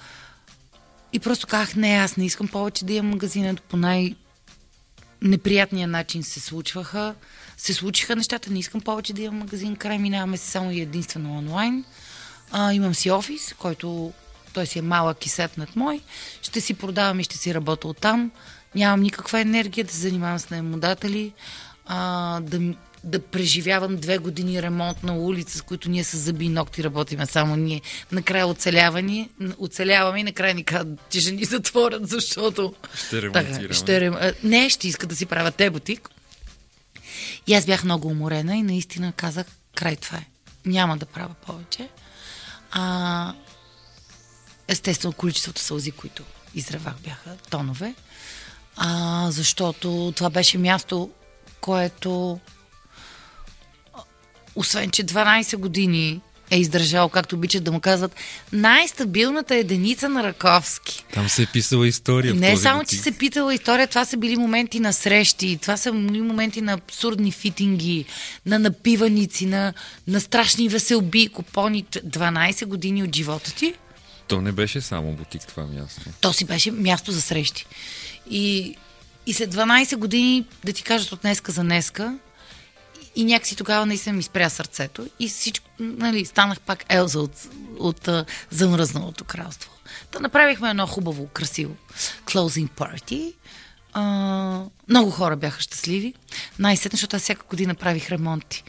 и просто казах, не, аз не искам повече да имам магазина, по най- неприятния начин се случваха. Се случиха нещата, не искам повече да имам магазин, край минаваме си само и единствено онлайн. А, имам си офис, който той си е малък и сетнат мой. Ще си продавам и ще си работя оттам. Нямам никаква енергия да се занимавам с наемодатели. А, да, да преживявам две години ремонт на улица, с които ние с зъби и ногти работиме само ние. Накрая оцелявани, оцеляваме и накрая ни казват, че жени затворят, защото... Ще ремонтираме. ще рем... Не, ще искат да си правят те бутик. И аз бях много уморена и наистина казах, край това е. Няма да правя повече. А, естествено, количеството сълзи, които изревах, бяха тонове. А, защото това беше място, което освен, че 12 години е издържал, както обичат да му казват, най-стабилната единица на Раковски. Там се е писала история. Не само, бутик. че се питала история, това са били моменти на срещи, това са били моменти на абсурдни фитинги, на напиваници, на, на страшни веселби, купони. 12 години от живота ти. То не беше само бутик това място. То си беше място за срещи. И, и след 12 години, да ти кажат от днеска за днеска, и някакси тогава наистина ми спря сърцето и всичко, нали, станах пак Елза от, от, от замръзналото кралство. Та направихме едно хубаво, красиво closing party. А, много хора бяха щастливи. Най-сетне, защото аз всяка година правих ремонти.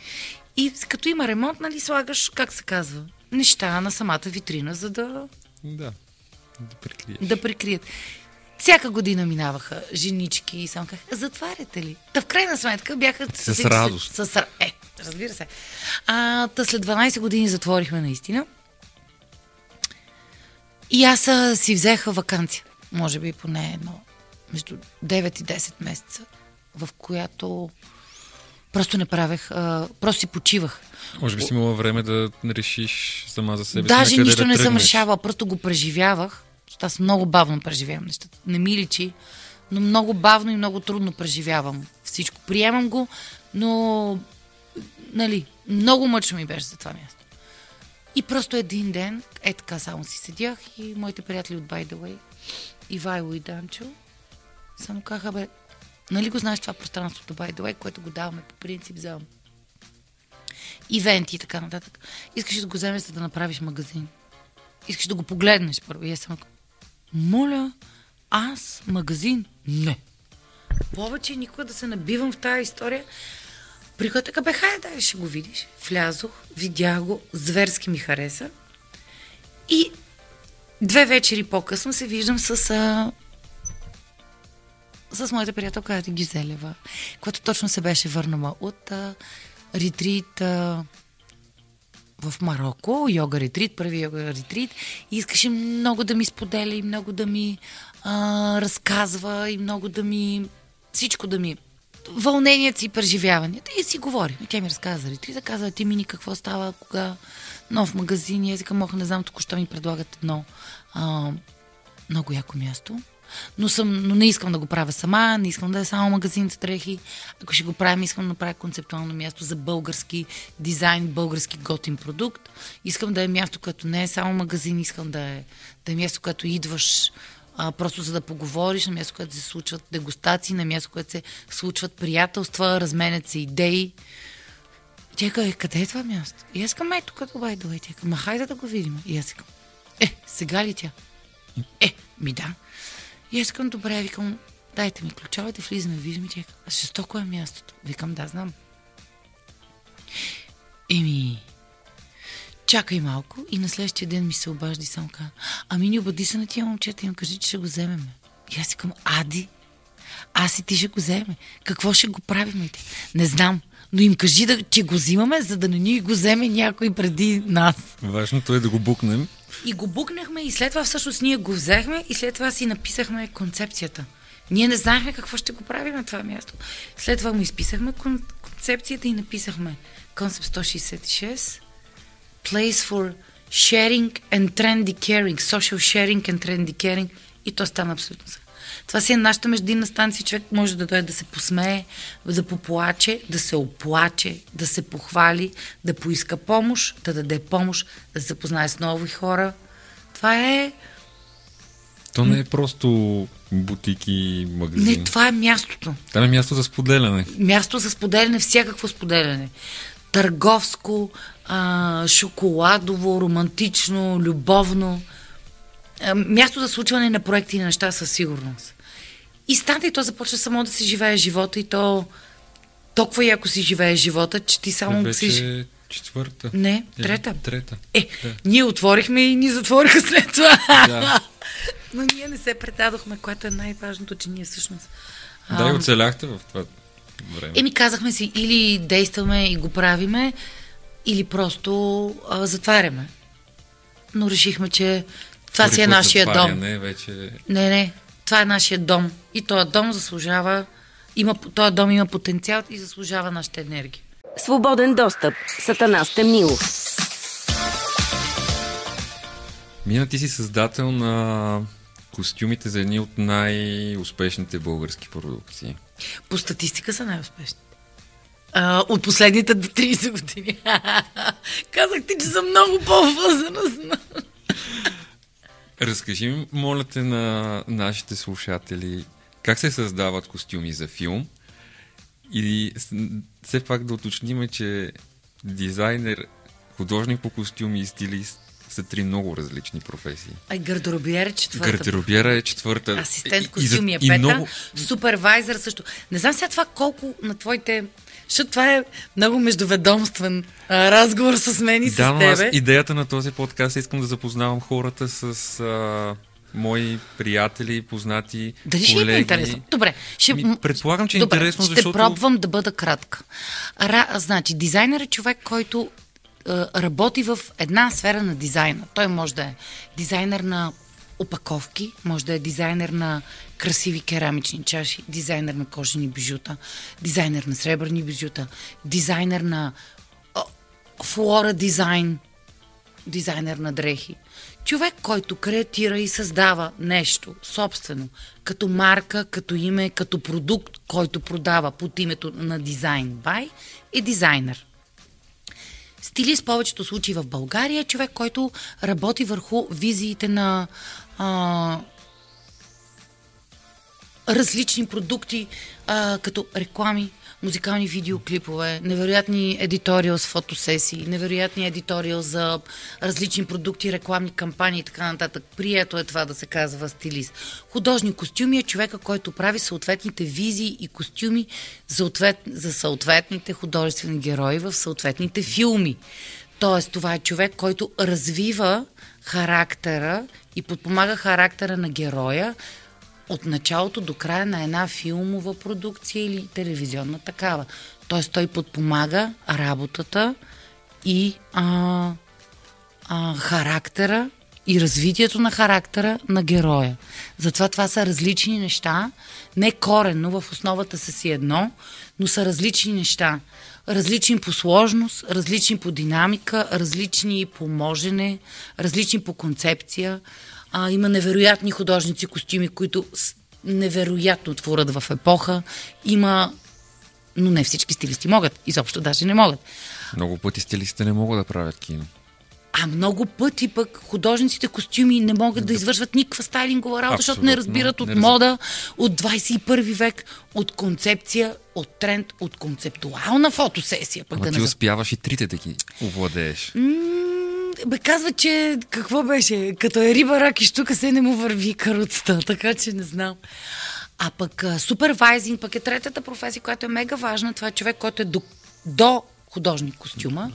И като има ремонт, нали, слагаш, как се казва, неща на самата витрина, за да Да. Да прикриеш. да прикрият. Всяка година минаваха женички и само казах, затваряте ли? Та в крайна сметка бяха... С с- радост. С, с, е, разбира се. А, та след 12 години затворихме наистина. И аз а, си взеха вакансия. Може би поне едно между 9 и 10 месеца, в която просто не правех, а, просто си почивах. Може би си имала време да решиш сама за себе си. Даже нищо да не съм решавала, просто го преживявах. Защото аз много бавно преживявам нещата. Не ми личи, но много бавно и много трудно преживявам всичко. Приемам го, но нали, много мъчно ми беше за това място. И просто един ден, е така само си седях и моите приятели от By the Way, Ивайло и Данчо, само казаха, бе, нали го знаеш това пространството By the Way, което го даваме по принцип за ивенти и така нататък. Искаш да го вземеш, за да направиш магазин. Искаш да го погледнеш първо. И аз съм моля, аз магазин? Не. Повече никога да се набивам в тази история. При което така бе, хайде, дай ще го видиш. Влязох, видях го, зверски ми хареса. И две вечери по-късно се виждам с а, с моята приятелка Ати Гизелева, която точно се беше върнала от а, ретрит а, в Марокко, йога ретрит, първи йога ретрит и искаше много да ми споделя и много да ми а, разказва и много да ми всичко да ми вълненията си и преживяванията и си говорим. И тя ми разказа за ретрита, каза, ти мини какво става, кога нов магазин и аз мога не знам, току-що ми предлагат едно а, много яко място. Но, съм, но не искам да го правя сама, не искам да е само магазин за дрехи. Ако ще го правим, искам да направя концептуално място за български дизайн, български готин продукт. Искам да е място, което не е само магазин, искам да е, да е място, което идваш а, просто за да поговориш, на място, което се случват дегустации, на място, което се случват приятелства, разменят се идеи. И тя казва, е, къде е това място? И аз към ето като бай долу. И тя казва, ма хайде да го видим. И аз казвам, е, сега ли тя? Е, ми да. И аз казвам, добре, викам, дайте ми ключовете, влизаме, виждаме, а жестоко е мястото. Викам, да, знам. Еми, чакай малко и на следващия ден ми се обажди само каза, ами ни обади се на тия момчета и им кажи, че ще го вземем. И аз си към, Ади, аз и ти ще го вземе. Какво ще го правим? Не знам, но им кажи, да, че го взимаме, за да не ни го вземе някой преди нас. Важното е да го букнем. И го букнахме и след това всъщност ние го взехме и след това си написахме концепцията. Ние не знаехме какво ще го правим на това място. След това му изписахме кон- концепцията и написахме Concept 166 Place for Sharing and Trendy Caring Social Sharing and Trendy Caring и то стана абсолютно сега. Това си е нашата междинна станция. Човек може да дойде да се посмее, да поплаче, да се оплаче, да се похвали, да поиска помощ, да даде помощ, да се запознае с нови хора. Това е... То не е просто бутик и магазин. Не, това е мястото. Там е място за споделяне. Място за споделяне, всякакво споделяне. Търговско, а, шоколадово, романтично, любовно. А, място за случване на проекти и неща със сигурност. И стана и то започва само да се живее живота и то толкова яко си живееш живота, че ти само Вече си... четвърта. Не, Или трета. Трета. Е, Да. ние отворихме и ни затвориха след това. Да. Но ние не се предадохме, което е най-важното, че ние всъщност... Да, и оцеляхте в това време. Еми казахме си, или действаме и го правиме, или просто а, затваряме. Но решихме, че това Втори си е нашия дом. затваряне, вече... Не, не, това е нашия дом. И този дом заслужава, има, този дом има потенциал и заслужава нашата енергия. Свободен достъп. Сатана Стемнилов. Мина, ти си създател на костюмите за едни от най-успешните български продукции. По статистика са най-успешни. А, от последните до 30 години. Казах ти, че съм много по-възрастна. Разкажи, ми, моля те, на нашите слушатели как се създават костюми за филм и все пак да уточним, че дизайнер, художник по костюми и стилист са три много различни професии. Ай, гардеробиер е четвърта. Гардеробиера е четвърта. Асистент И- и костюми е и пета, много- супервайзър също. Не знам сега това колко на твоите... Защото това е много междуведомствен а, разговор с мен и с Да, но аз тебе. идеята на този подкаст е искам да запознавам хората с а, мои приятели, познати, Дали ще колеги. е интересно? Добре. Ще, Ми, предполагам, че е Добре, интересно, ще защото- пробвам да бъда кратка. Ра, значи, дизайнер е човек, който е, работи в една сфера на дизайна. Той може да е дизайнер на опаковки, може да е дизайнер на красиви керамични чаши, дизайнер на кожени бижута, дизайнер на сребърни бижута, дизайнер на флора дизайн, дизайнер на дрехи. Човек, който креатира и създава нещо собствено, като марка, като име, като продукт, който продава под името на дизайн бай, е дизайнер. Стилист в повечето случаи в България е човек, който работи върху визиите на а, различни продукти, а, като реклами, музикални видеоклипове, невероятни едиториал с фотосесии, невероятни едиториал за различни продукти, рекламни кампании и така нататък. Прието е това да се казва стилист. Художник костюми е човека, който прави съответните визии и костюми за, ответ, за съответните художествени герои в съответните филми. Тоест, това е човек, който развива характера и подпомага характера на героя от началото до края на една филмова продукция или телевизионна такава. Тоест той подпомага работата и а, а, характера и развитието на характера на героя. Затова това са различни неща, не коренно, в основата са си едно, но са различни неща. Различни по сложност, различни по динамика, различни по можене, различни по концепция. А, има невероятни художници костюми, които невероятно творят в епоха. Има, но не всички стилисти могат. Изобщо даже не могат. Много пъти стилистите не могат да правят кино. А много пъти пък художниците костюми не могат да извършват никаква стайлингова работа, защото не Абсолютно. разбират от Не разб- мода, от 21 век, от концепция, от тренд, от концептуална фотосесия. Пък Ама да ти не успяваш и трите да ги овладееш. М, Бе, казва, че какво беше? Като е риба, рак и штука, се не му върви каруцата, така че не знам. А пък супервайзинг, пък е третата професия, която е мега важна. Това е човек, който е до, до художник костюма.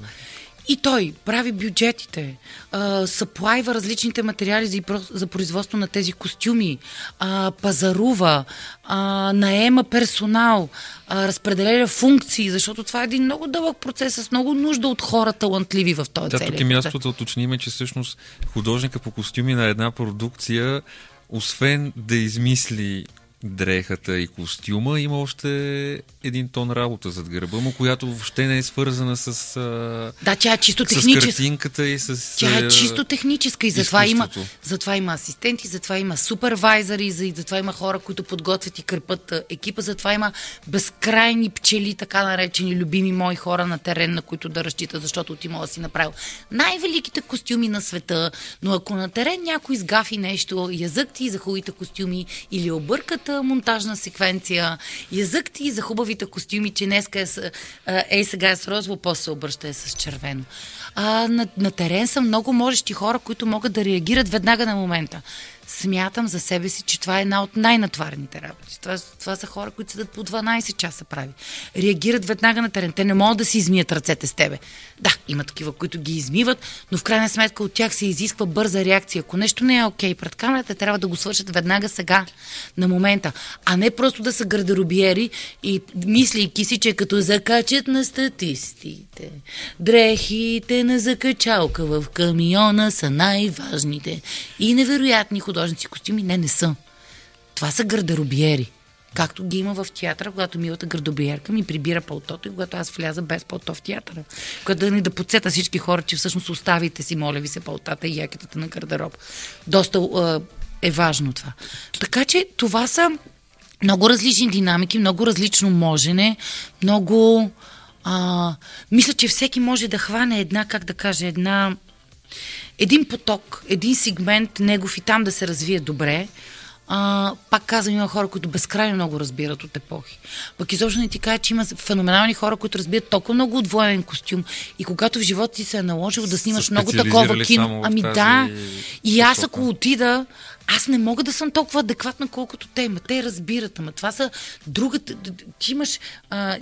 И той прави бюджетите, а, съплайва различните материали за, производство на тези костюми, а, пазарува, а, наема персонал, а, разпределя функции, защото това е един много дълъг процес с много нужда от хора талантливи в този Да, целия тук е мястото да уточним, че всъщност художника по костюми на една продукция, освен да измисли дрехата и костюма, има още един тон работа зад гърба му, която въобще не е свързана с, а, Да, тя е чисто с техническа. картинката и с... Тя е чисто техническа и затова има, затова има асистенти, затова има супервайзъри, за- и затова има хора, които подготвят и кърпат екипа, затова има безкрайни пчели, така наречени любими мои хора на терен, на които да разчитат, защото ти мога да си направил най-великите костюми на света, но ако на терен някой изгафи нещо, язък ти за хубавите костюми или обърката монтажна секвенция, язък ти за хубавите костюми, че днеска е, ей сега е с розово, после се обръща е с червено. А, на, на терен са много можещи хора, които могат да реагират веднага на момента. Смятам за себе си, че това е една от най-натварените работи. Това, това са хора, които седат по 12 часа прави. Реагират веднага на терен. Те не могат да си измият ръцете с тебе. Да, има такива, които ги измиват, но в крайна сметка от тях се изисква бърза реакция. Ако нещо не е окей пред камерата, трябва да го свършат веднага сега, на момента. А не просто да са гардеробиери и мислейки си, че като закачат на статистите, дрехите на закачалка в камиона са най-важните. И невероятни художници костюми. Не, не са. Това са гардеробиери. Както ги има в театъра, когато милата гардобиерка ми прибира пълтото и когато аз вляза без пълто в театъра. Когато да ни да подсета всички хора, че всъщност оставите си, моля ви се, пълтата и якетата на гардероб. Доста е, е важно това. Така че това са много различни динамики, много различно можене, много... А, мисля, че всеки може да хване една, как да кажа, една един поток, един сегмент негов и там да се развие добре. А, пак казвам, има хора, които безкрайно много разбират от епохи. Пък изобщо не ти кажа, че има феноменални хора, които разбират толкова много от военен костюм. И когато в живота ти се е наложило да снимаш много такова кино, ами тази... да. И аз ако отида, аз не мога да съм толкова адекватна, колкото те. Ма те разбират, ама това са другата. Ти имаш а,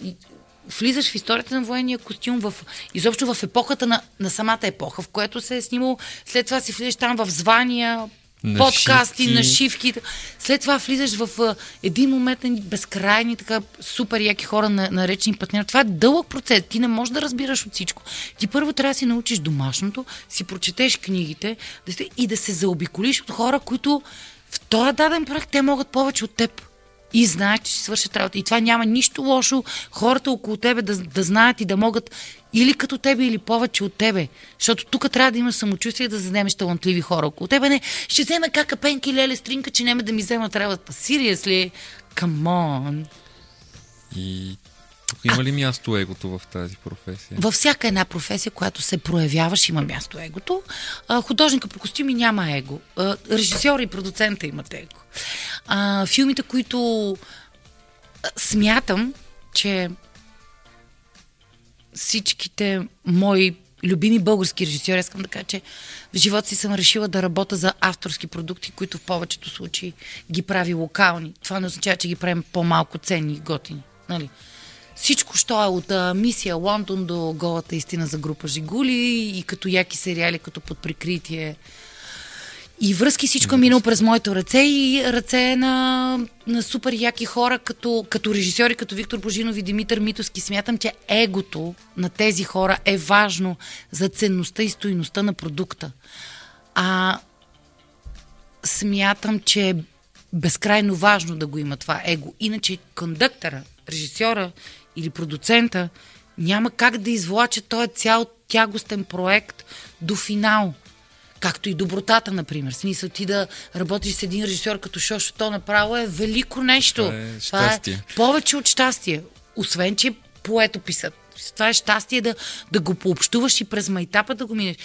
влизаш в историята на военния костюм, в, изобщо в епохата на, на самата епоха, в която се е снимал. След това си влизаш там в звания, на подкасти, шивки. нашивки. След това влизаш в един момент на безкрайни, така супер яки хора, на, наречени партньори. Това е дълъг процес. Ти не можеш да разбираш от всичко. Ти първо трябва да си научиш домашното, си прочетеш книгите да сте, и да се заобиколиш от хора, които в този даден проект те могат повече от теб и знаят, че си свършат работа. И това няма нищо лошо хората около тебе да, да знаят и да могат или като тебе, или повече от тебе. Защото тук трябва да имаш самочувствие да вземеш талантливи хора около тебе. Не, ще вземе кака пенки леле стринка, че няма да ми вземат работа. Seriously? Come on. И тук има ли място егото в тази професия? Във всяка една професия, която се проявяваш, има място егото. Художника по костюми няма его. А, режисьора и продуцента имат его. Филмите, които смятам, че всичките мои любими български режисьори, искам да кажа, че в живота си съм решила да работя за авторски продукти, които в повечето случаи ги прави локални. Това не означава, че ги правим по-малко ценни и готини. Нали? Всичко, що е от мисия Лондон до голата истина за група Жигули и като яки сериали, като под прикритие и връзки всичко е минало през моите ръце и ръце на, на супер яки хора, като, като режисьори, като Виктор Божинов и Димитър Митовски. Смятам, че егото на тези хора е важно за ценността и стоиността на продукта. А смятам, че е безкрайно важно да го има това его. Иначе кондуктора, режисьора или продуцента няма как да извлача този цял тягостен проект до финал – Както и добротата, например. Смисъл ти да работиш с един режисьор като Шошо, то направо е велико нещо. Това е, Това е повече от щастие. Освен, че поетописът. Това е щастие да, да го пообщуваш и през майтапа да го минеш.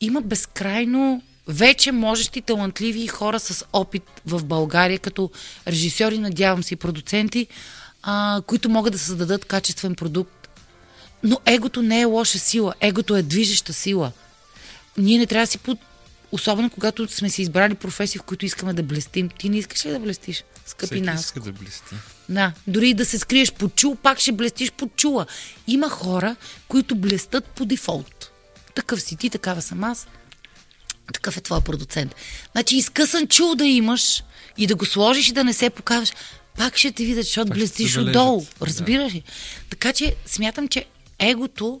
Има безкрайно вече можещи талантливи хора с опит в България, като режисьори, надявам се и продуценти, а, които могат да създадат качествен продукт. Но егото не е лоша сила. Егото е движеща сила. Ние не трябва да си под Особено когато сме си избрали професии, в които искаме да блестим. Ти не искаш ли да блестиш? Скъпи нас. иска да блести. Да, дори да се скриеш под чул, пак ще блестиш под чула. Има хора, които блестат по дефолт. Такъв си ти, такава съм аз. Такъв е твой продуцент. Значи изкъсан чул да имаш и да го сложиш и да не се покажеш, пак ще те видят, защото пак блестиш отдолу. Разбираш ли? Да. Така че смятам, че егото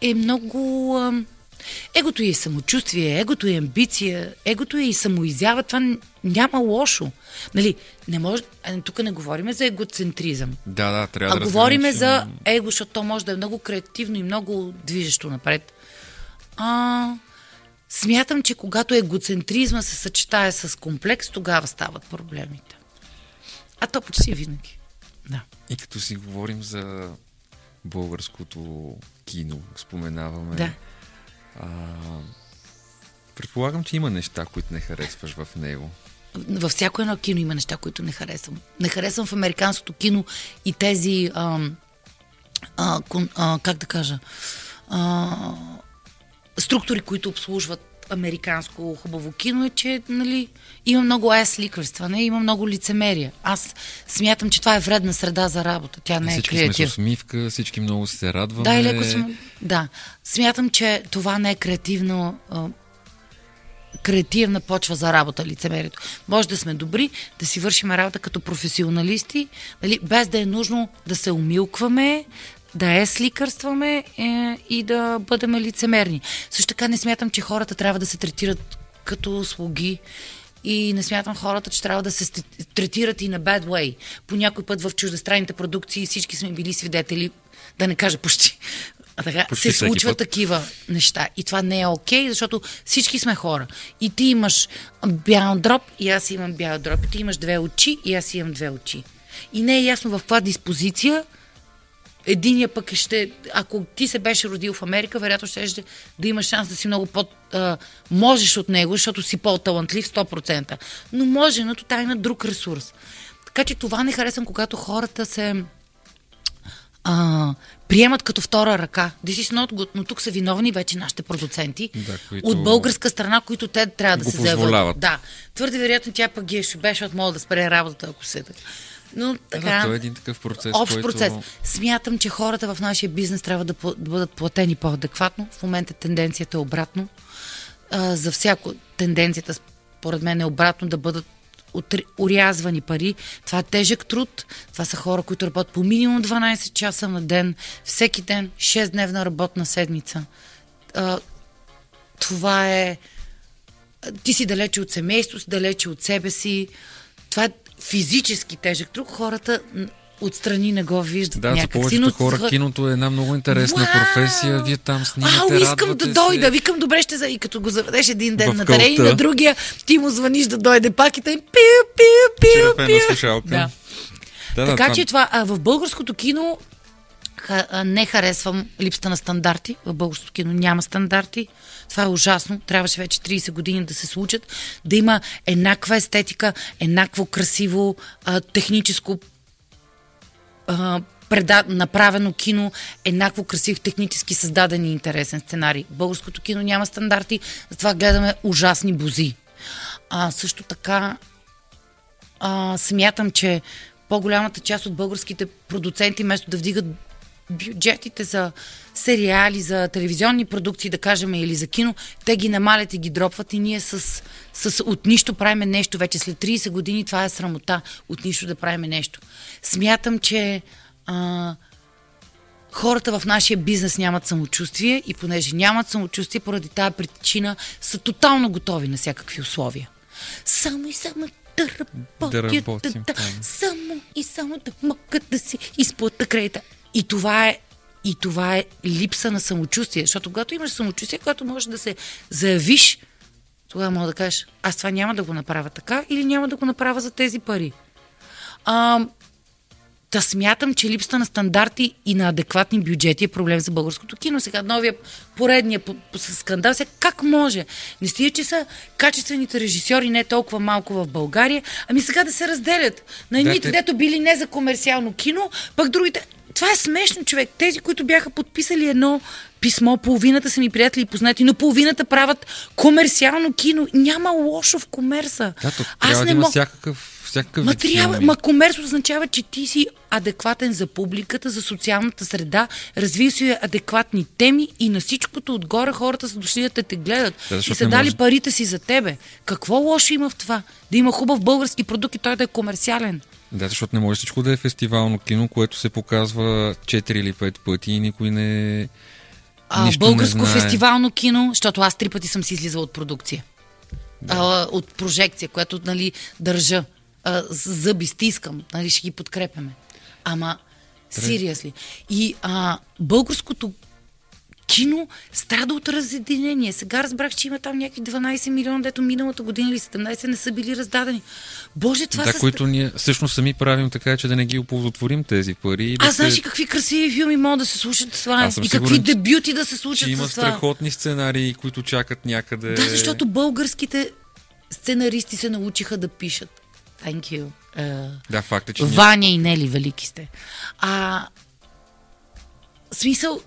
е много... Ам, Егото е и самочувствие, егото е амбиция, егото е и самоизява. Това няма лошо. Нали, не може, тук не говорим за егоцентризъм. Да, да, трябва а да говорим за его, защото то може да е много креативно и много движещо напред. А, смятам, че когато егоцентризма се съчетае с комплекс, тогава стават проблемите. А то почти винаги. Да. И като си говорим за българското кино, споменаваме. Да а, предполагам, че има неща, които не харесваш в него. Във всяко едно кино има неща, които не харесвам. Не харесвам в американското кино и тези. А, а, кон, а, как да кажа? А, структури, които обслужват американско хубаво кино е, че нали, има много ес ликърстване, има много лицемерие. Аз смятам, че това е вредна среда за работа. Тя не е всички сме с креатив. усмивка, всички много се радваме. Да, и леко съм. Да. Смятам, че това не е креативно. а, креативна почва за работа, лицемерието. Може да сме добри, да си вършим работа като професионалисти, нали, без да е нужно да се умилкваме, да е сликърстваме е, и да бъдем лицемерни. Също така не смятам, че хората трябва да се третират като слуги и не смятам хората, че трябва да се третират и на bad way. По някой път в чуждестранните продукции всички сме били свидетели, да не кажа почти, а така, Почти се случват такива неща. И това не е окей, защото всички сме хора. И ти имаш бял дроб, и аз имам бял дроб. И ти имаш две очи, и аз имам две очи. И не е ясно в каква диспозиция Единия пък ще, ако ти се беше родил в Америка, вероятно ще да имаш шанс да си много по а, можеш от него, защото си по-талантлив 100%. Но моженето тай на друг ресурс. Така че това не харесвам, когато хората се а, приемат като втора ръка. This is not good, но тук са виновни вече нашите продуценти Да, които от българска страна, които те трябва да се заявят. Да. Твърде вероятно тя пък ги е шубе, защото мога да спре работата, ако се така. Но Да, така... да, той е един такъв процес, Общ който... процес. Смятам, че хората в нашия бизнес трябва да, да бъдат платени по-адекватно. В момента тенденцията е обратно. А, за всяко тенденцията, според мен, е обратно да бъдат отри- урязвани пари. Това е тежък труд. Това са хора, които работят по минимум 12 часа на ден, всеки ден, 6-дневна работна седмица. А, това е ти си далече от семейството си, далече от себе си. Това е физически тежък труд. Хората отстрани не го виждат Да, за някак си. повечето но хора киното е една много интересна Вау! професия. Вие там снимате, Ау, искам да дойда. Се. Викам, добре ще за... И като го заведеш един ден В на терен и на другия, ти му звъниш да дойде пак и тъй пиу, пиу, пиу, Черепена пиу. Да. Да, така да, че това, а, в българското кино ха, а, не харесвам липсата на стандарти. В българското кино няма стандарти. Това е ужасно. Трябваше вече 30 години да се случат. Да има еднаква естетика, еднакво красиво, а, техническо а, преда, направено кино, еднакво красив, технически създаден и интересен сценарий. Българското кино няма стандарти, затова гледаме ужасни бузи. А, също така а, смятам, че по-голямата част от българските продуценти, вместо да вдигат бюджетите за сериали, за телевизионни продукции, да кажем, или за кино, те ги намалят и ги дропват и ние с, с от нищо правиме нещо. Вече след 30 години това е срамота. От нищо да правиме нещо. Смятам, че а, хората в нашия бизнес нямат самочувствие и понеже нямат самочувствие, поради тази причина са тотално готови на всякакви условия. Само и само да работят, Да работим, да, да. само и само да могат да си изплата кредита. И това е и това е липса на самочувствие, защото когато имаш самочувствие, когато можеш да се заявиш, тогава мога да кажеш, аз това няма да го направя така или няма да го направя за тези пари. А, да смятам, че липсата на стандарти и на адекватни бюджети е проблем за българското кино. Сега новия поредния по- по- скандал. Сега как може? Не стига, че са качествените режисьори не толкова малко в България, ами сега да се разделят. На едните, те- дето били не за комерциално кино, пък другите... Това е смешно, човек. Тези, които бяха подписали едно писмо, половината са ми приятели и познати, но половината правят комерциално кино. Няма лошо в комерса. Да, то трябва да има всякакъв, всякакъв Ма, трябва, ма комерс означава, че ти си адекватен за публиката, за социалната среда, развил си адекватни теми и на всичкото отгоре хората са дошли да те, гледат. Да, и са не дали може- парите си за тебе. Какво лошо има в това? Да има хубав български продукт и той да е комерциален. Да, защото не може всичко да е фестивално кино, което се показва 4 или 5 пъти и никой не... А, нищо българско не знае. фестивално кино, защото аз три пъти съм си излизала от продукция. Да. А, от прожекция, която нали, държа. А, зъби стискам, нали, ще ги подкрепяме. Ама, seriously. И а, българското кино страда от разединение. Сега разбрах, че има там някакви 12 милиона, дето миналата година или 17 не са били раздадени. Боже, това да, са... които ние всъщност сами правим така, че да не ги оползотворим тези пари. Да знаеш се... ли какви красиви филми могат да се случат с това? И какви сигурен, че- дебюти да се случат Че има с това? страхотни сценарии, които чакат някъде. Да, защото българските сценаристи се научиха да пишат. Thank you. Uh, Да, факт е, че ние... Ваня и Нели велики сте. А, смисъл,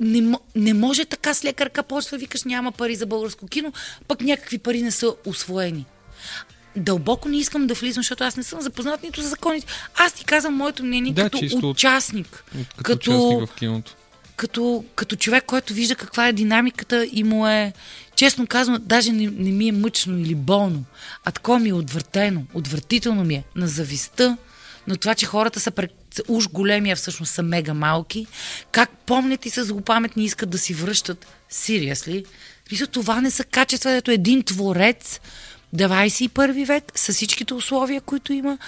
не, не може така с лека ръка да викаш няма пари за българско кино, пък някакви пари не са освоени. Дълбоко не искам да влизам, защото аз не съм запознат нито за законите. Аз ти казвам моето мнение Да, като чисто участник. Като, като участник в киното. като, като човек, който вижда каква е динамиката и му е, честно казано, даже не, не ми е мъчно или болно, а такова ми е отвъртено, отвратително ми е на зависта, на това, че хората са пред, уж големи, а всъщност са мега малки, как помнят и са злопаметни искат да си връщат. Seriously? Мисля, това не са качества, ето един творец, 21 век, с всичките условия, които има,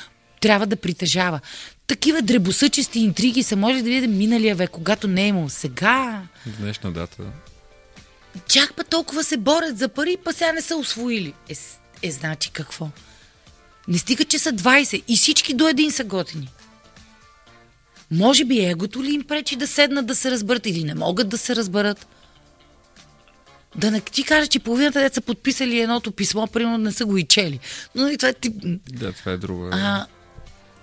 трябва да притежава. Такива дребосъчести интриги са може да видите миналия век, когато не е имал. Сега днешна дата. чак па толкова се борят за пари, па сега не са освоили. Е, е значи какво? Не стига, че са 20 и всички до един са готини. Може би егото ли им пречи да седнат да се разберат или не могат да се разберат? Да не ти кажа, че половината деца са подписали едното писмо, примерно не са го и чели. Но и това е тип... Да, това е друга. А,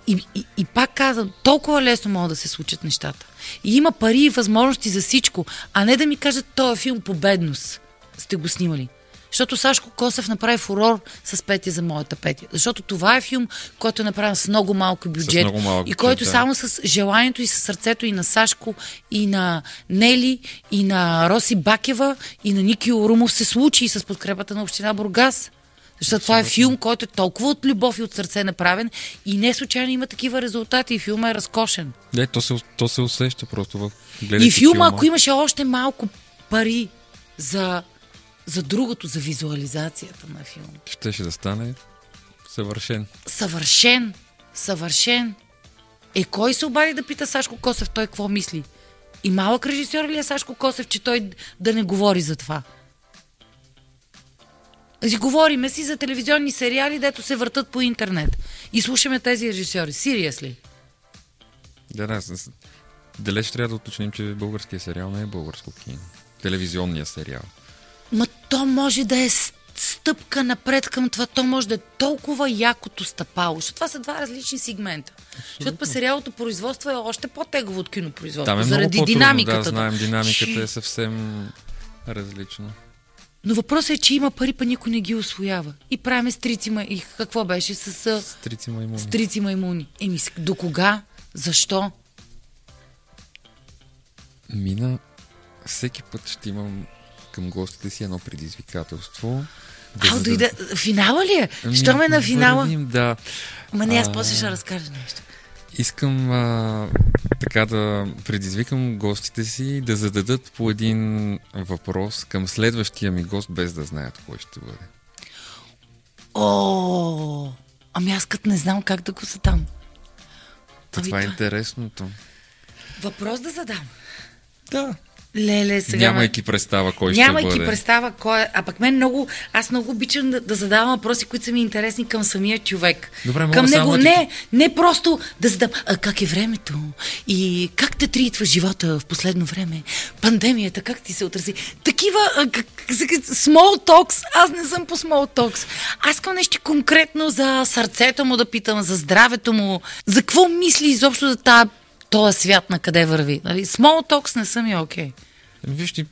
и, и, и пак казвам, толкова лесно могат да се случат нещата. И има пари и възможности за всичко, а не да ми кажат, този филм по бедност сте го снимали. Защото Сашко Косев направи фурор с Петя за моята Петя. Защото това е филм, който е направен с много малко бюджет. много малък и бюджет, който да. само с желанието и с сърцето и на Сашко, и на Нели, и на Роси Бакева, и на Ники Орумов се случи и с подкрепата на община Бургас. Защото това е филм, който е толкова от любов и от сърце направен и не случайно има такива резултати и филма е разкошен. Да, то се, то се усеща просто в гледайки И филма, ако имаше още малко пари за, за другото, за визуализацията на филма. Щеше да стане съвършен. Съвършен, съвършен. Е, кой се обади да пита Сашко Косев той какво мисли? И малък режисьор ли е Сашко Косев, че той да не говори за това? Си говориме си за телевизионни сериали, дето се въртат по интернет. И слушаме тези режисьори. Seriously. Да, да. с- Далеч трябва да уточним, че българския сериал не е българско кино. Телевизионния сериал. Ма то може да е стъпка напред към това. То може да е толкова якото стъпало. Защото това са два различни сегмента. Защото па сериалното производство е още по-тегово от кинопроизводство. Там е много заради по-трудно, динамиката. да, знаем, динамиката е съвсем различна. Но въпросът е, че има пари, па никой не ги освоява. И правиме стрици, ма- и какво беше с а, Стрици маймуни. стрици маймуни. Еми, до кога? Защо? Мина, всеки път ще имам към гостите си едно предизвикателство. Да Ау, дойде. Финала ли е? Що ме на финала? Вървим, да. Ма не, аз А, после ще разкажа нещо. Искам а, така да предизвикам гостите си да зададат по един въпрос към следващия ми гост, без да знаят кой ще бъде. О, ами аз като не знам как да го задам. Та Ами това е да. интересното. Въпрос да задам. Да. Леле, сега... Нямайки представа кой Нямайки ще бъде. представа кой е. А пък мен много... Аз много обичам да, да задавам въпроси, които са ми интересни към самия човек. Добре, мога към само него. да ти- Не, не просто да задам. А как е времето? И как те тритва живота в последно време? Пандемията, как ти се отрази? Такива а, как, как- small talks. Аз не съм по small talks. Аз искам нещо конкретно за сърцето му да питам, за здравето му. За какво мисли изобщо за тази този свят на къде върви. Нали? Small talks не са ми окей. Okay. Виж ти,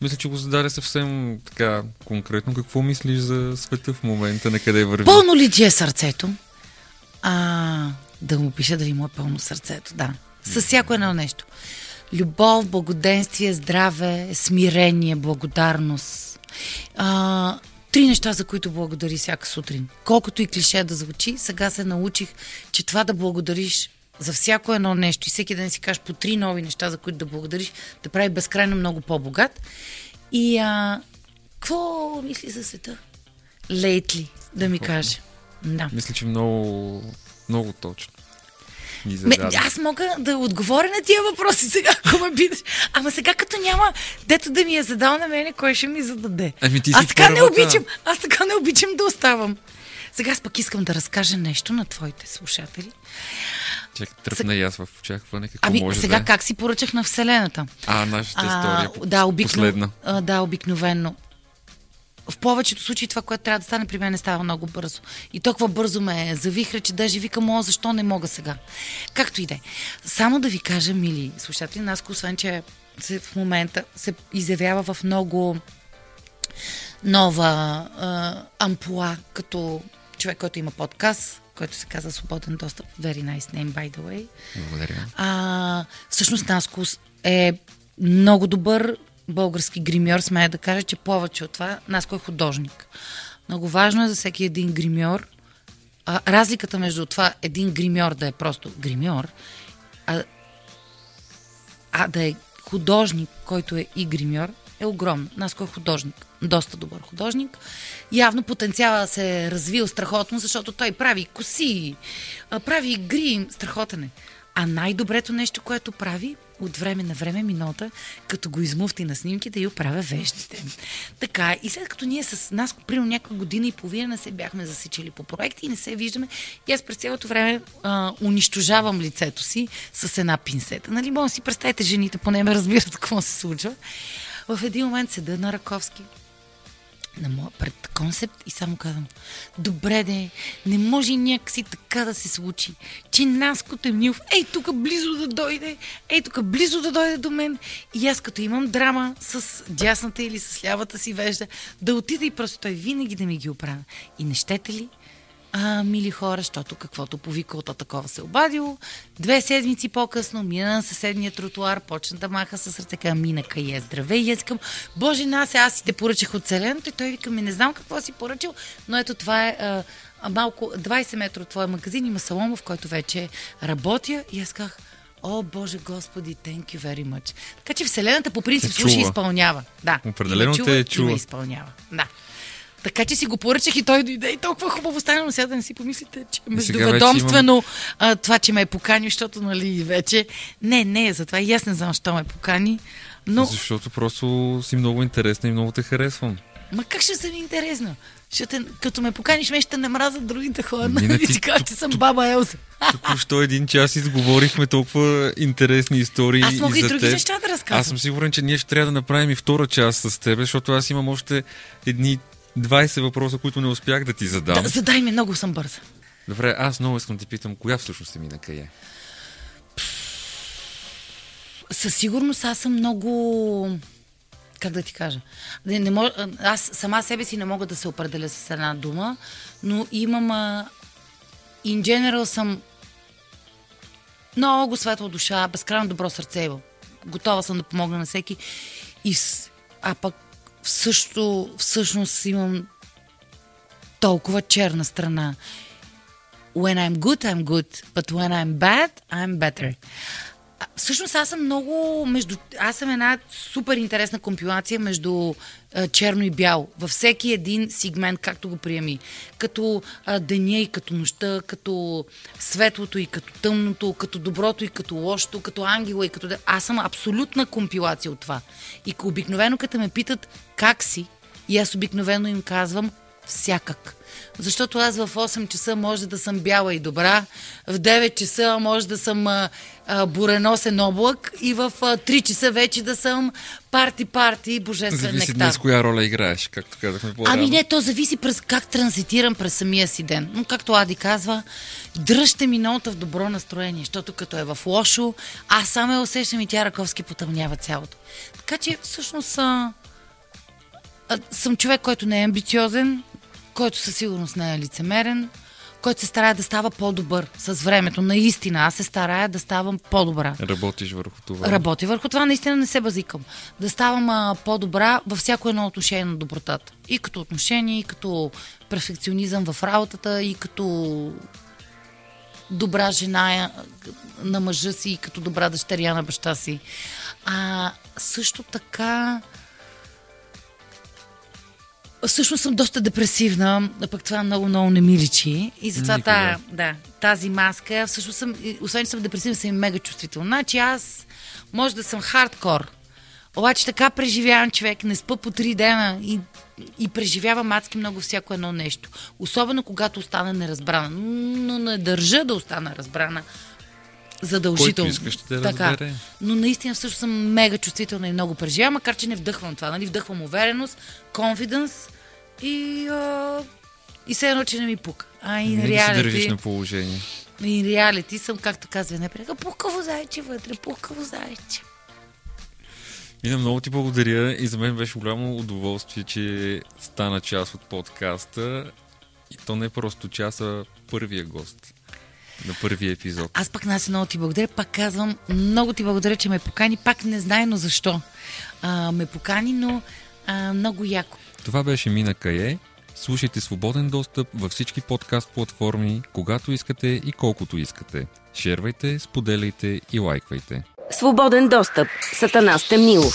мисля, че го зададе съвсем така конкретно. Какво мислиш за света в момента, на къде върви? Пълно ли ти е сърцето? А, да му пиша дали му е пълно сърцето, да. С всяко едно нещо. Любов, благоденствие, здраве, смирение, благодарност. А, три неща, за които благодари всяка сутрин. Колкото и клише да звучи, сега се научих, че това да благодариш за всяко едно нещо и всеки ден си кажеш по три нови неща, за които да благодариш, да прави безкрайно много по-богат. И а, какво мисли за света? Лейтли, да ми каже. Да. Мисля, че много, много точно. Ме, аз мога да отговоря на тия въпроси сега, ако ме питаш. Ама сега като няма дето да ми е задал на мене, кой ще ми зададе? Ами ти си аз така не обичам, аз така не обичам да оставам. Сега аз пък искам да разкажа нещо на твоите слушатели. Чакай, тръпна и аз в очакване какво Ами може сега да е. как си поръчах на Вселената? А, нашата история да, обикно... последна. а, да, обикновенно. в повечето случаи това, което трябва да стане при мен, не става много бързо. И толкова бързо ме завихра, че даже викам, о, защо не мога сега? Както и да е. Само да ви кажа, мили слушатели, Наско, освен, че се, в момента се изявява в много нова а, ампула, като човек, който има подкаст, който се казва Свободен достъп. Very nice name, by the way. Благодаря. А, всъщност Наско е много добър български гримьор, смея да кажа, че повече от това Наско е художник. Много важно е за всеки един гримьор. А, разликата между това един гримьор да е просто гримьор, а, а да е художник, който е и гримьор, е огромно. Наско е художник. Доста добър художник. Явно потенциала се е развил страхотно, защото той прави коси, прави грим, страхотен е. А най-доброто нещо, което прави от време на време минота, като го измуфти на снимки, да й оправя вещите. Така, и след като ние с нас, примерно някаква година и половина не се бяхме засичали по проекти и не се виждаме, и аз през цялото време а, унищожавам лицето си с една пинсета. Нали, може си представите, жените поне ме разбират какво се случва. В един момент седа на Раковски, на моя, пред концепт и само казвам, добре де, не може някакси така да се случи, че Наското Емилов, ей тук близо да дойде, ей тук близо да дойде до мен и аз като имам драма с дясната или с лявата си вежда, да отида и просто той винаги да ми ги оправя. И не щете ли, а, мили хора, защото каквото повика от такова се обадило. Две седмици по-късно мина на съседния тротуар, почна да маха с ръце, каза, мина кае, здравей. И аз викам, боже, нас, аз си те поръчах от Селеното. И той вика, ми не знам какво си поръчал, но ето това е а, малко 20 метра от твоя магазин, има салон, в който вече работя. И аз казах, О, Боже Господи, thank you very much. Така че Вселената по принцип слуша и изпълнява. Да. Определено И те и чува. ме изпълнява. Да. Така че си го поръчах и той дойде и толкова хубаво стана, но сега да не си помислите, че междуведомствено а, това, че ме е покани, защото нали вече... Не, не, затова и аз не знам, що ме покани. Но, Защото просто си много интересна и много те харесвам. ма как ще съм интересна? Ще те, като ме поканиш, ме ще не мразят другите хора. Нина, Нали ти ти кажа, че съм баба Елза. Току-що един час изговорихме толкова интересни истории Аз мога и за други неща да разказвам. Аз съм сигурен, че ние ще трябва да направим и втора част с теб, защото аз имам още едни 20 въпроса, които не успях да ти задам. Да, задай ми, много съм бърза. Добре, аз много искам да ти питам, коя всъщност е мина кае? Със сигурност аз съм много... Как да ти кажа? Не, не мож... Аз сама себе си не мога да се определя с една дума, но имам... А... In general съм много светла душа, безкрайно добро сърце. Готова съм да помогна на всеки. И. А пък също, всъщност имам толкова черна страна. When I'm good, I'm good, but when I'm bad, I'm better. Всъщност аз съм много между... Аз съм една супер интересна компилация между черно и бяло. Във всеки един сегмент, както го приеми. Като деня и като нощта, като светлото и като тъмното, като доброто и като лошото, като ангела и като... Аз съм абсолютна компилация от това. И обикновено, като ме питат как си, и аз обикновено им казвам всякак. Защото аз в 8 часа може да съм бяла и добра, в 9 часа може да съм а, а, буреносен облак и в а, 3 часа вече да съм парти-парти и божествен Зависи нектар. днес коя роля играеш, както казахме по-рано. Ами не, то зависи през как транзитирам през самия си ден. Но както Ади казва, дръжте миналата в добро настроение, защото като е в лошо, аз само я усещам и тя Раковски потъмнява цялото. Така че всъщност а, а, съм човек, който не е амбициозен, който със сигурност не е лицемерен, който се старае да става по-добър с времето. Наистина, аз се старая да ставам по-добра. Работиш върху това. Работи върху това, наистина не се базикам. Да ставам а, по-добра във всяко едно отношение на добротата. И като отношение, и като перфекционизъм в работата, и като добра жена на мъжа си, и като добра дъщеря на баща си. А също така Всъщност съм доста депресивна, а пък това много-много не ми личи. И затова тая, да, тази маска, всъщност съм, освен че съм депресивна, съм и мега чувствителна. Значи аз може да съм хардкор, обаче така преживявам човек, не спа по три дена и, и преживявам адски много всяко едно нещо. Особено когато остана неразбрана. Но не държа да остана разбрана задължително. Който искаш, те така. разбере. Но наистина всъщност съм мега чувствителна и много преживявам, макар че не вдъхвам това. Нали? Вдъхвам увереност, confidence и, а, и се едно, че не ми пука. А и да се държиш реалити, на положение. и реалити съм, както казва напред, пукаво зайче вътре, пукаво зайче. Мина, много ти благодаря и за мен беше голямо удоволствие, че стана част от подкаста. И то не е просто част, а първия гост на първия епизод. Аз пък нас много ти благодаря. Пак казвам, много ти благодаря, че ме покани. Пак не знае, но защо. А, ме покани, но а, много яко. Това беше Мина Кае. Слушайте свободен достъп във всички подкаст платформи, когато искате и колкото искате. Шервайте, споделяйте и лайквайте. Свободен достъп. Сатана Стемнилов.